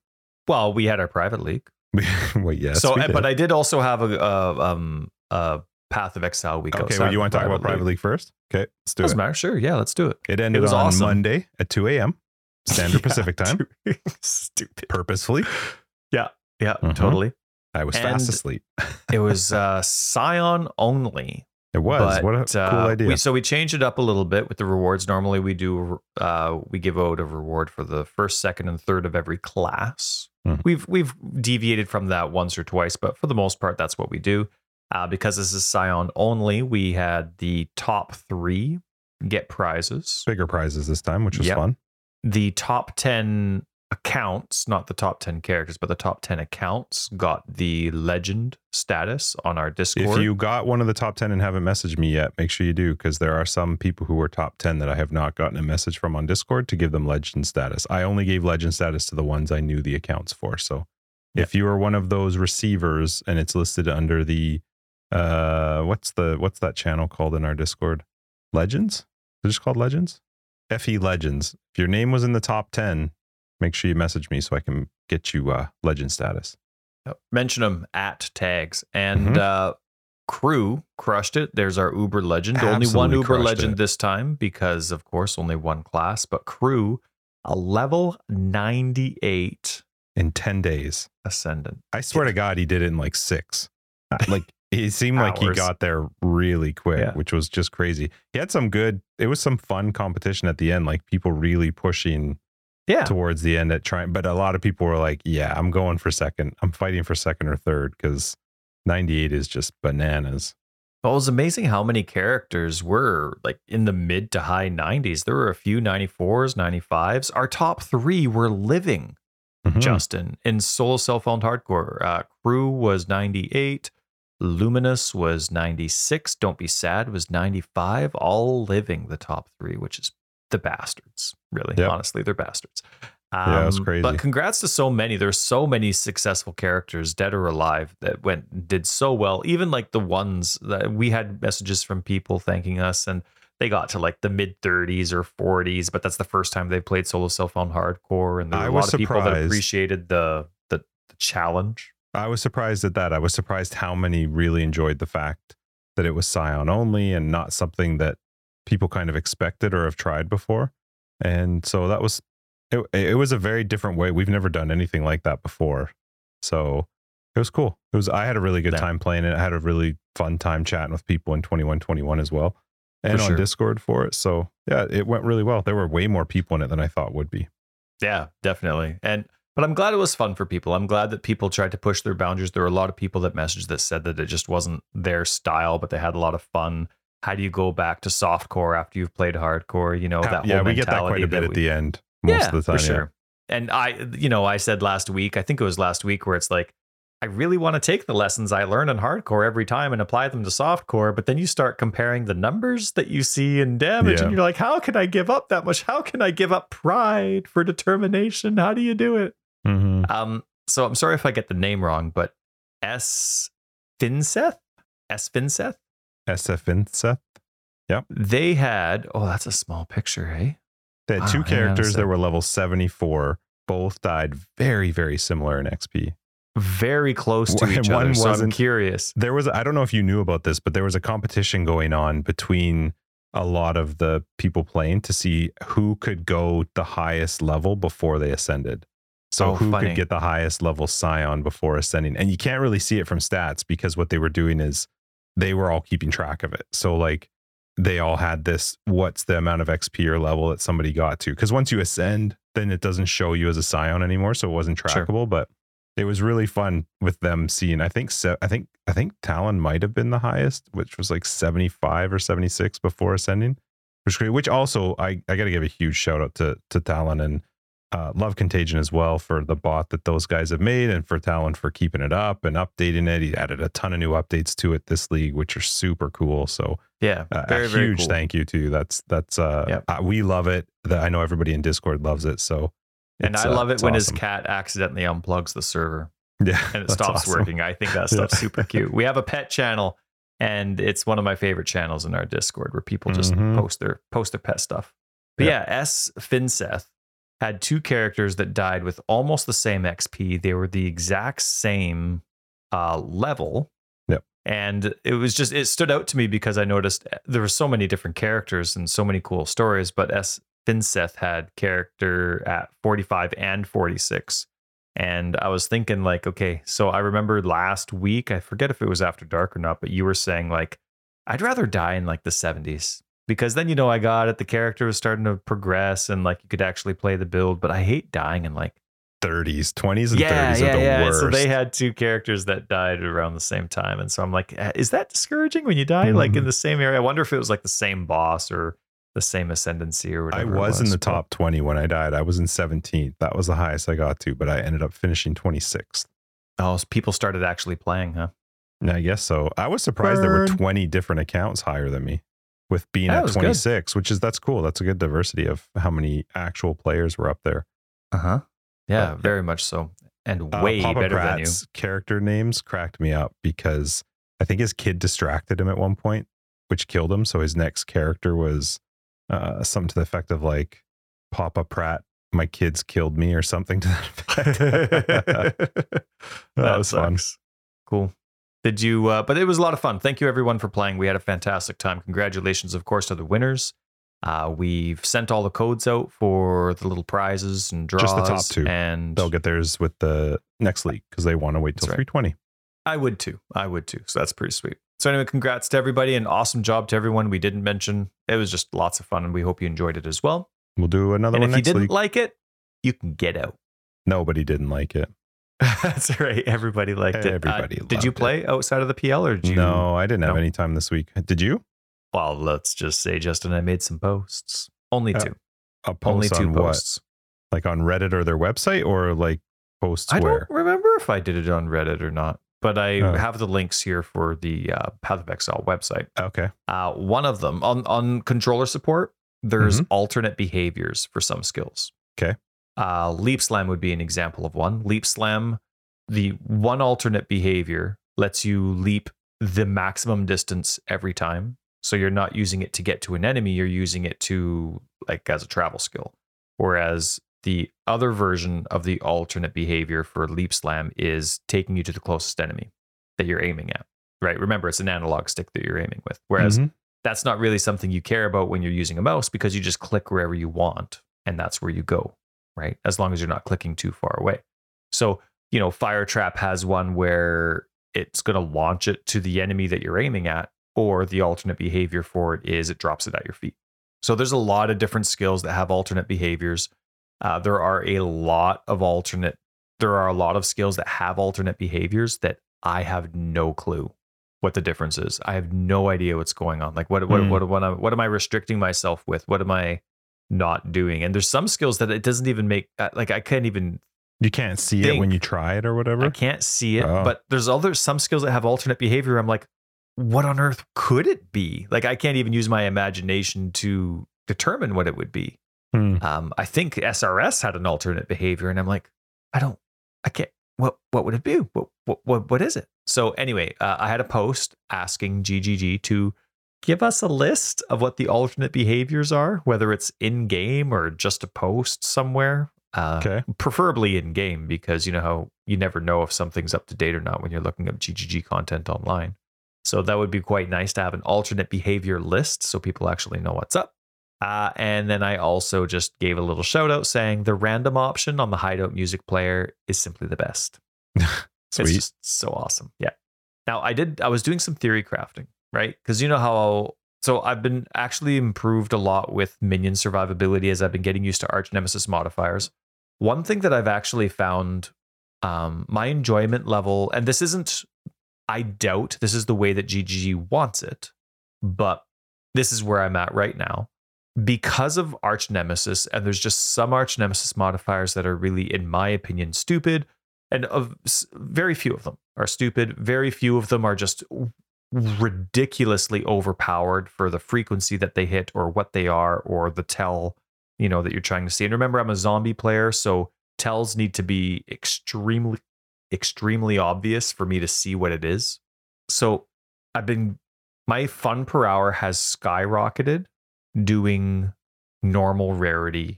Well, we had our private league. Wait, yes. so, but I did also have a, uh, um, a Path of Exile week. okay, outside well, you want to talk about private league first? Okay, let's do Doesn't it. matter. Sure. Yeah, let's do it. It ended was on awesome. Monday at 2 a.m. Standard Yeah, Pacific time, dude. Stupid. purposefully. Yeah, Mhm. totally. I was And- fast asleep. It was uh, Scion only. It was. but, what a cool uh, idea. We, so we changed it up a little bit with the rewards. Normally we do uh, we give out a reward for the first, second, and third of every class. Mhm. We've we've deviated from that once or twice, but for the most part, that's what we do. Uh, because this is Scion only, we had the top three get prizes. Bigger prizes this time, which was Yep. fun. the top 10 accounts, not the top 10 characters, but the top 10 accounts got the legend status on our Discord. If you got one of the top 10 and haven't messaged me yet, make sure you do because there are some people who were top 10 that I have not gotten a message from on Discord to give them legend status. I only gave legend status to the ones I knew the accounts for. So if you are one of those receivers and it's listed under the uh what's the what's that channel called in our Discord? Legends? Is it just called Legends? FE Legends. If your name was in the top 10, make sure you message me so I can get you uh legend status. mention them at tags and Mhm. uh crew crushed it there's our uber legend only one uber legend it. this time because of course only one class but crew a level 98 In 10 days. ascendant I swear to God, he did it in like six. Like it seemed like he got there really quick, Yeah. which was just crazy. He had some good. It was some fun competition at the end, like people really pushing yeah towards the end at trying. But a lot of people were like, "Yeah, I'm going for second. I'm fighting for second or third because 98 is just bananas." Well, it was amazing how many characters were like in the mid to high 90s. There were a few 94s, 95s. Our top three were living. Mhm. Justin. In solo self-found hardcore, uh, Crew was 98. Luminous was 96. Don't Be Sad was 95. All living the top three, which is the bastards. Really, Yep. honestly, they're bastards. Yeah, it was Um, crazy. But congrats to so many. There's so many successful characters, dead or alive, that went did so well. Even like the ones that we had messages from people thanking us, and they got to like the mid 30s or 40s. But that's the first time they played solo self-found hardcore, and there were I a lot of people that appreciated the the, the challenge. I was surprised at that. I was surprised how many really enjoyed the fact that it was Scion only and not something that people kind of expected or have tried before. And so that was it, it was a very different way. We've never done anything like that before. So it was cool. It was I had a really good Yeah. time playing it. I had a really fun time chatting with people in 2121 as well. And on. Discord for it. So yeah, it went really well. There were way more people in it than I thought would be. Yeah, definitely. And but I'm glad it was fun for people. I'm glad that people tried to push their boundaries. There were a lot of people that messaged that said that it just wasn't their style, but they had a lot of fun. How do you go back to softcore after you've played hardcore? You know, that yeah, whole we get that quite a bit that at we- the end most yeah, of the time. for yeah. sure. And I, you know, I said last week, I think it was last week, where it's like, I really want to take the lessons I learned in hardcore every time and apply them to softcore. But then you start comparing the numbers that you see in damage, Yeah. and you're like, how can I give up that much? How can I give up pride for determination? How do you do it? Mhm. Um, so I'm sorry if I get the name wrong, but S Finseth, S Finseth, SF Yep. they had. Oh, that's a small picture, hey. They had two a characters that were level 74. Both died very, very similar in XP. Very close to One- each one other. So I'm curious. There was, I don't know if you knew about this, but there was a competition going on between a lot of the people playing to see who could go the highest level before they ascended. So Oh, who funny. could get the highest level scion before ascending? And you can't really see it from stats because what they were doing is they were all keeping track of it. So like they all had this what's the amount of XP or level that somebody got to? Because once you ascend, then it doesn't show you as a scion anymore. So it wasn't Sure. trackable, but it was really fun with them seeing. I think se- I think I think Talon might have been the highest, which was like 75 or 76 before ascending. Which great. Which also I, I gotta give a huge shout out to to Talon and uh, Love Contagion as well for the bot that those guys have made and for Talon for keeping it up and updating it. He added a ton of new updates to it this league, which are super cool. So Yeah, uh, very a very huge cool. thank you to you. That's that's uh, Yep. uh, we love it. That I know everybody in Discord loves it. So And I uh, love it when awesome. his cat accidentally unplugs the server yeah and it stops awesome. working. I think that Yeah. stuff's super cute. We have a pet channel, and it's one of my favorite channels in our Discord where people just Mhm. post their post their pet stuff. But Yeah. yeah, S Finseth had two characters that died with almost the same XP. They were the exact same uh, level. Yep. And it was just it stood out to me because I noticed eh, there were so many different characters and so many cool stories. But S Finseth had character at 45 and 46. And I was thinking, like, okay, so I remember last week, I forget if it was after dark or not, but you were saying, like, I'd rather die in like the 70s because then, you know, I got it. The character was starting to progress and like you could actually play the build, but I hate dying in like, 30s, 20s, and yeah, 30s yeah, are the yeah. worst. So they had two characters that died around the same time. And so I'm like, eh, is that discouraging when you die like in the same area? I wonder if it was like the same boss or the same ascendancy or I whatever. it was in the but- top 20 when I died. I was in 17th. That was the highest I got to, but I ended up finishing 26th. Oh, so people started actually playing, huh? I guess so. I was surprised there were 20 different accounts higher than me with being That at was good. 26, which is that's cool. That's a good diversity of how many actual players were up there. Uh huh. Yeah, But- very much so. And Uh, way Papa better than you. Pratt's character names cracked me up because I think his kid distracted him at one point, which killed him. So his next character was uh, something to the effect of like Papa Pratt, my kids killed me or something to that effect. that, was fun. Cool. Did you? Uh, but it was a lot of fun. Thank you everyone for playing. We had a fantastic time. Congratulations, of course, to the winners. Uh, we've sent all the codes out for the little prizes and draws. Just the top two. and They'll get theirs with the next league because they want to wait till right. 320. I would too. I would too. So that's pretty sweet. So anyway, congrats to everybody and awesome job to everyone we didn't mention. It was just lots of fun, and we hope you enjoyed it as well. We'll do another and one if you didn't like it, you can get out. Nobody didn't like it. That's right. Everybody liked it. Uh, Everybody did you loved it. play outside of the PL or did you? no, I didn't have no. any time this week. Did you? Well, let's just say, Justin, I made some posts. Only Uh, two. A Only two on what? posts. Like on Reddit or their website, or like posts I where? don't remember if I did it on Reddit or not, but I Oh. have the links here for the uh, Path of Exile website. Okay. Uh, one of them on on controller support, there's alternate behaviors for some skills. Okay. Uh, leap slam would be an example of one. Leap slam, the one alternate behavior lets you leap the maximum distance every time. So you're not using it to get to an enemy, you're using it to like as a travel skill. Whereas the other version of the alternate behavior for leap slam is taking you to the closest enemy that you're aiming at. Right? Remember, it's an analog stick that you're aiming with. Whereas Mhm. that's not really something you care about when you're using a mouse because you just click wherever you want and that's where you go, right? As long as you're not clicking too far away. So, you know, Fire Trap has one where it's going to launch it to the enemy that you're aiming at, or the alternate behavior for it is it drops it at your feet. So there's a lot of different skills that have alternate behaviors. Uh, there are a lot of alternate, there are a lot of skills that have alternate behaviors that I have no clue what the difference is. I have no idea what's going on. Like what what Hmm. what what, am- what am I restricting myself with? What am I not doing? And there's some skills that it doesn't even make uh, like I can't even You can't see it when you try it or whatever. I can't see it. Oh. But there's other some skills that have alternate behavior. I'm like, what on earth could it be? Like I can't even use my imagination to determine what it would be. Hmm. Um, I think SRS had an alternate behavior, and I'm like, I don't, I can't. What what would it be? What what what, what is it? So anyway, uh, I had a post asking GGG to give us a list of what the alternate behaviors are, whether it's in game or just a post somewhere. Uh, Okay. Preferably in game because you know how you never know if something's up to date or not when you're looking up GGG content online. So that would be quite nice to have an alternate behavior list so people actually know what's up. Uh, and then I also just gave a little shout out saying the random option on the Hideout music player is simply the best. It's just so awesome. Yeah. Now I did I was doing some theory crafting, right? Because you know how so I've been actually improved a lot with minion survivability as I've been getting used to arch nemesis modifiers. One thing that I've actually found um, my enjoyment level, and this isn't I doubt this is the way that GGG wants it, but this is where I'm at right now. Because of Arch Nemesis, and there's just some Arch Nemesis modifiers that are really, in my opinion, stupid, and of very few of them are stupid. Very few of them are just ridiculously overpowered for the frequency that they hit, or what they are, or the tell you know that you're trying to see. And remember, I'm a zombie player, so tells need to be extremely, extremely obvious for me to see what it is. So I've been my fun per hour has skyrocketed doing normal rarity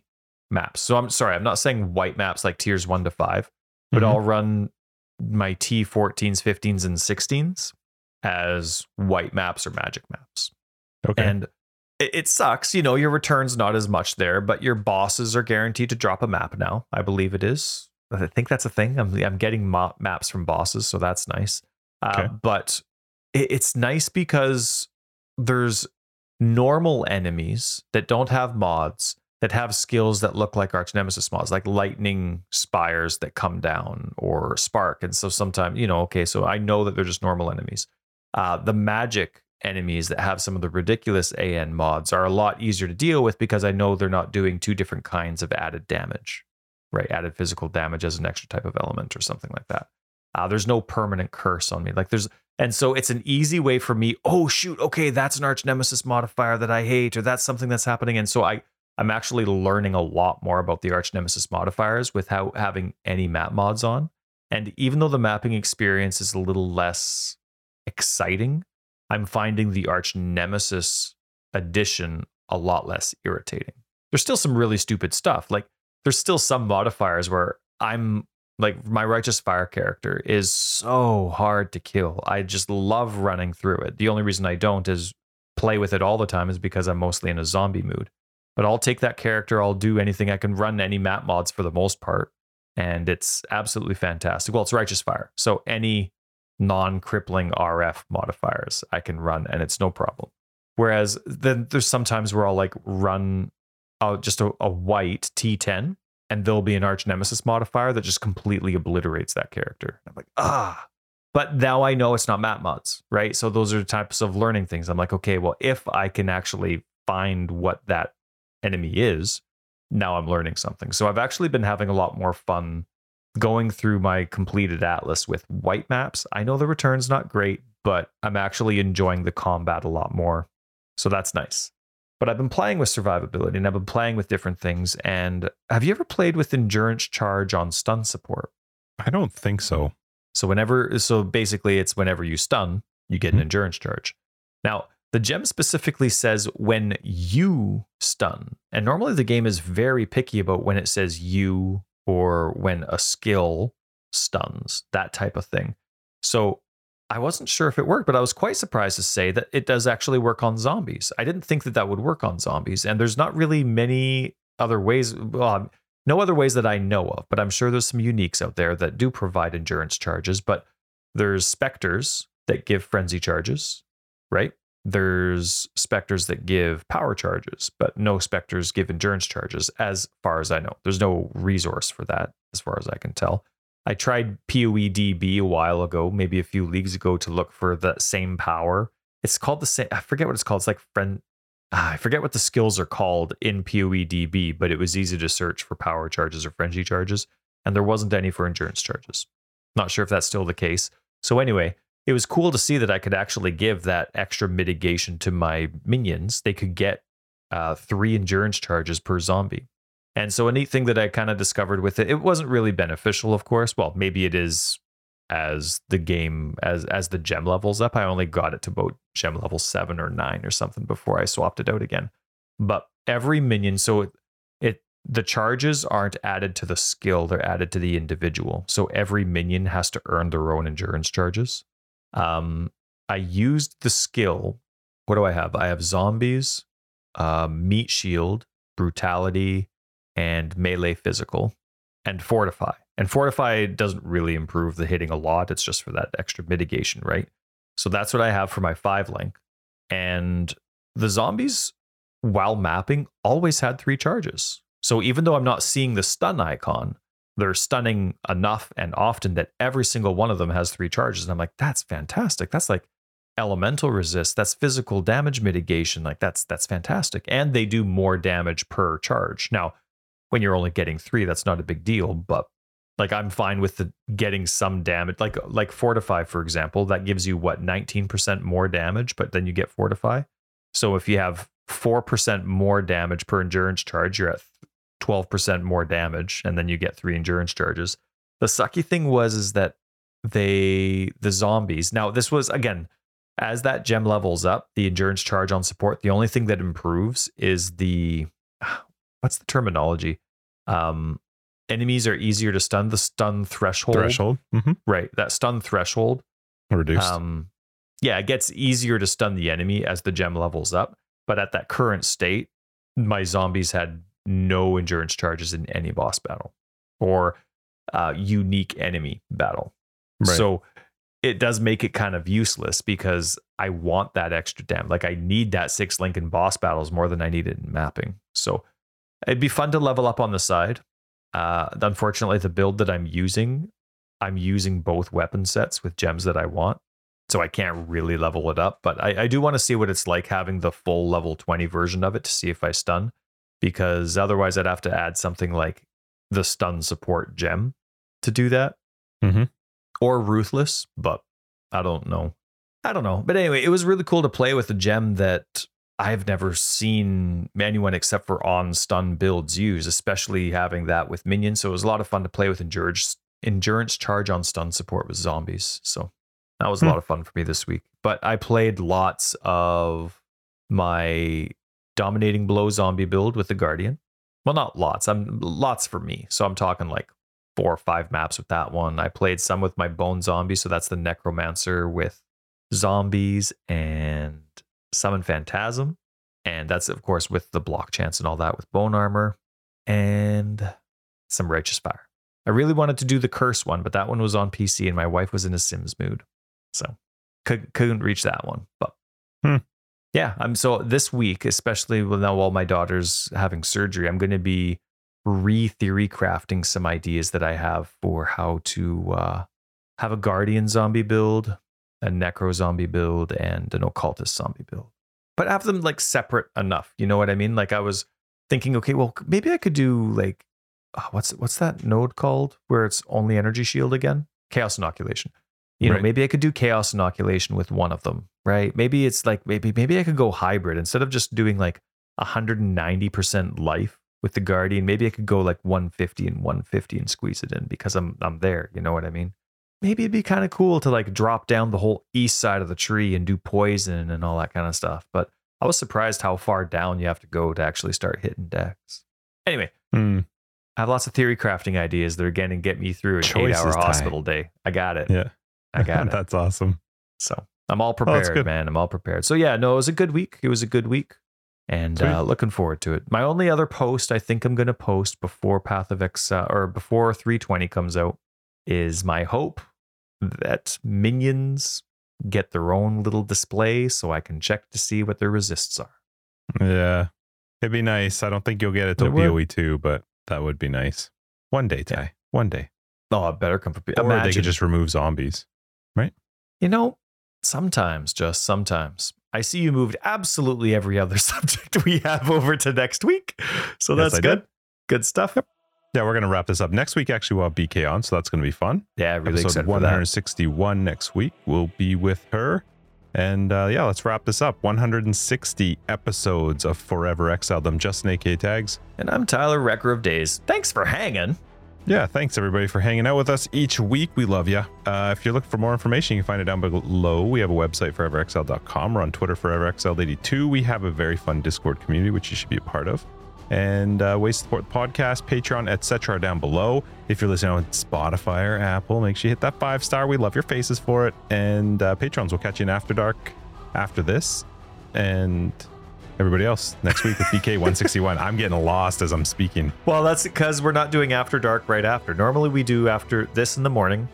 maps. So I'm sorry, I'm not saying white maps like tiers one to five, but Mhm. I'll run my T14s, 15s, and 16s as white maps or magic maps. Okay. And it, it sucks, you know, your return's not as much there, but your bosses are guaranteed to drop a map now. I believe it is. I think that's a thing. I'm, I'm getting ma- maps from bosses, so that's nice. Uh, Okay. But it, it's nice because there's normal enemies that don't have mods that have skills that look like arch nemesis mods like lightning spires that come down or spark and so sometimes you know okay so i know that they're just normal enemies uh, the magic enemies that have some of the ridiculous an mods are a lot easier to deal with because i know they're not doing two different kinds of added damage right added physical damage as an extra type of element or something like that uh, there's no permanent curse on me like there's and so it's an easy way for me. Oh shoot, okay, that's an arch nemesis modifier that I hate, or that's something that's happening. And so I I'm actually learning a lot more about the arch nemesis modifiers without having any map mods on. And even though the mapping experience is a little less exciting, I'm finding the arch nemesis addition a lot less irritating. There's still some really stupid stuff. Like there's still some modifiers where I'm like my righteous fire character is so hard to kill. I just love running through it. The only reason I don't is play with it all the time is because I'm mostly in a zombie mood. But I'll take that character, I'll do anything. I can run any map mods for the most part. And it's absolutely fantastic. Well, it's righteous fire. So any non-crippling RF modifiers I can run and it's no problem. Whereas then there's sometimes where I'll like run uh, just a, a white T10 and there'll be an arch nemesis modifier that just completely obliterates that character. I'm like, ah. But now I know it's not map mods, right? So those are types of learning things. I'm like, okay, well, if I can actually find what that enemy is, now I'm learning something. So I've actually been having a lot more fun going through my completed atlas with white maps, I know the return's not great, but I'm actually enjoying the combat a lot more. So that's nice. But I've been playing with survivability and I've been playing with different things. And have you ever played with endurance charge on stun support? I don't think so. So whenever, so basically, it's whenever you stun, you get an mm-hmm. endurance charge. Now, the gem specifically says when you stun, and normally the game is very picky about when it says you or when a skill stuns, that type of thing. So I wasn't sure if it worked, but I was quite surprised to say that it does actually work on zombies. I didn't think that that would work on zombies, and there's not really many other ways. Well, no other ways that I know of, but I'm sure there's some uniques out there that do provide endurance charges. But there's specters that give frenzy charges, right? There's specters that give power charges, but no specters give endurance charges, as far as I know. There's no resource for that, as far as I can tell. I tried PoEDB a while ago, maybe a few leagues ago, to look for the same power. It's called the same, I forget what it's called. It's like friend, ah, I forget what the skills are called in PoEDB, but it was easy to search for power charges or frenzy charges, and there wasn't any for endurance charges. Not sure if that's still the case. So, anyway, it was cool to see that I could actually give that extra mitigation to my minions. They could get uh, three endurance charges per zombie. And so, a neat thing that I kind of discovered with it, it wasn't really beneficial, of course. Well, maybe it is as the game as as the gem levels up. I only got it to about gem level seven or nine or something before I swapped it out again. But every minion, so it, it the charges aren't added to the skill; they're added to the individual. So every minion has to earn their own endurance charges. Um, I used the skill. What do I have? I have zombies, uh, meat shield, brutality, and melee physical, and fortify. And fortify doesn't really improve the hitting a lot. It's just for that extra mitigation, right? So that's what I have for my five link. And the zombies, while mapping, always had three charges. So even though I'm not seeing the stun icon, they're stunning enough and often that every single one of them has three charges. And I'm like, that's fantastic. That's like elemental resist. That's physical damage mitigation. Like that's that's fantastic. And they do more damage per charge. Now, when you're only getting three, that's not a big deal. But like I'm fine with the getting some damage. Like like fortify, for example, that gives you what 19% more damage, but then you get fortify. So if you have 4% more damage per endurance charge, you're at 12% more damage and then you get three endurance charges. The sucky thing was is that they the zombies. Now this was again as that gem levels up, the endurance charge on support, the only thing that improves is the what's the terminology? Um enemies are easier to stun the stun threshold. Threshold. Mm-hmm. Right. That stun threshold Reduced. um yeah, it gets easier to stun the enemy as the gem levels up, but at that current state, my zombies had no endurance charges in any boss battle or uh, unique enemy battle. Right. So it does make it kind of useless because I want that extra damage. Like I need that six link in boss battles more than I need it in mapping. So it'd be fun to level up on the side. Uh, unfortunately, the build that I'm using, I'm using both weapon sets with gems that I want. So I can't really level it up, but I, I do want to see what it's like having the full level 20 version of it to see if I stun because otherwise I'd have to add something like the stun support gem to do that. Mhm. Or ruthless, but I don't know. I don't know. But anyway, it was really cool to play with a gem that I've never seen anyone except for on stun builds use, especially having that with minions. So it was a lot of fun to play with endurance endurance charge on stun support with zombies. So that was a Hmm. lot of fun for me this week. But I played lots of my dominating blow zombie build with the guardian. Well, not lots. I'm lots for me. So I'm talking like four or five maps with that one. I played some with my bone zombie, so that's the necromancer with zombies and summon phantasm. And that's of course with the block chance and all that with bone armor and some righteous fire. I really wanted to do the curse one, but that one was on PC and my wife was in a Sims mood. So couldn't couldn't reach that one. But Hmm. Yeah, I'm so this week, especially now while my daughter's having surgery, I'm gonna be re-theory crafting some ideas that I have for how to uh, have a guardian zombie build, a necro zombie build, and an occultist zombie build. But have them like separate enough. You know what I mean? Like I was thinking, okay, well, maybe I could do like oh, what's what's that node called where it's only energy shield again? Chaos inoculation. You know, Right. maybe I could do chaos inoculation with one of them, right? Maybe it's like maybe maybe I could go hybrid instead of just doing like 190% life with the guardian. Maybe I could go like 150 and 150 and squeeze it in because I'm I'm there. You know what I mean? Maybe it'd be kind of cool to like drop down the whole east side of the tree and do poison and all that kind of stuff. But I was surprised how far down you have to go to actually start hitting decks. Anyway, Hmm. I have lots of theory crafting ideas that are going to get me through an eight hour hospital day. I got it. Yeah. I got it. That's awesome. So I'm all Oh, that's prepared, good. man. I'm all prepared. So yeah, no, it was a good week. It was a good week. And uh, looking forward to it. My only other post I think I'm going to post before Path of Exile or before 320 comes out is my hope that minions get their own little display so I can check to see what their resists are. Yeah. It'd be nice. I don't think you'll get it till. PoE 2, but that would be nice. One day, Ty. One day. Oh, it better come for Or they could just remove zombies. You know, sometimes, just sometimes. I see you moved absolutely every other subject we have over to next week. So Yes, that's I good. did. Good stuff. Yeah, we're going to wrap this up. Next week, actually, we'll have BK on, so that's going to be fun. Yeah, really Episode excited for that. 161 next week. We'll be with her. And uh, yeah, let's wrap this up. 160 episodes of Forever Exiled. I'm Justin AK Tags. And I'm Tyler, Wrecker of Days. Thanks for hanging. Yeah, thanks everybody for hanging out with us each week. We love you. Uh, if you're looking for more information, you can find it down below. We have a website, foreverxl.com. We're on Twitter, foreverxl82. We have a very fun Discord community, which you should be a part of. And uh, ways to support the podcast, Patreon, etc. are down below. If you're listening on Spotify or Apple, make sure you hit that five star. We love your faces for it. And uh, Patrons, we'll catch you in After Dark after this. And everybody else next week with BK 161. I'm getting lost as I'm speaking. Well, that's because we're not doing After Dark right after. Normally we do after this in the morning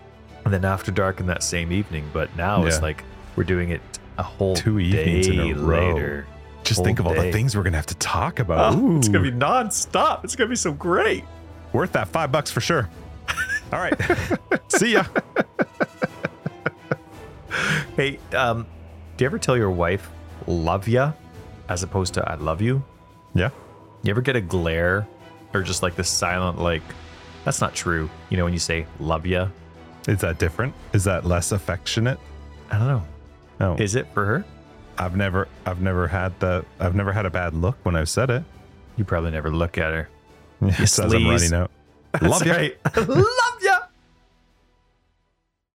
and then After Dark in that same evening. But now it's like we're doing it a whole Two evenings in a row. later. Just Whole think of all day. the things we're gonna have to talk about. Oh, it's gonna be nonstop. It's going to be so great. worth that five bucks for sure. All right, see ya. Hey, um, do you ever tell your wife love ya as opposed to I love you? Yeah, You ever get a glare or just like this silent, like, that's not true? You know, when you say love ya? is that different? Is that less affectionate? I don't know. No, Is it for her? I've never, I've never had the, I've never had a bad look when I've said it. You probably never look at her. Yes, as I'm running out. Love That's you. right. love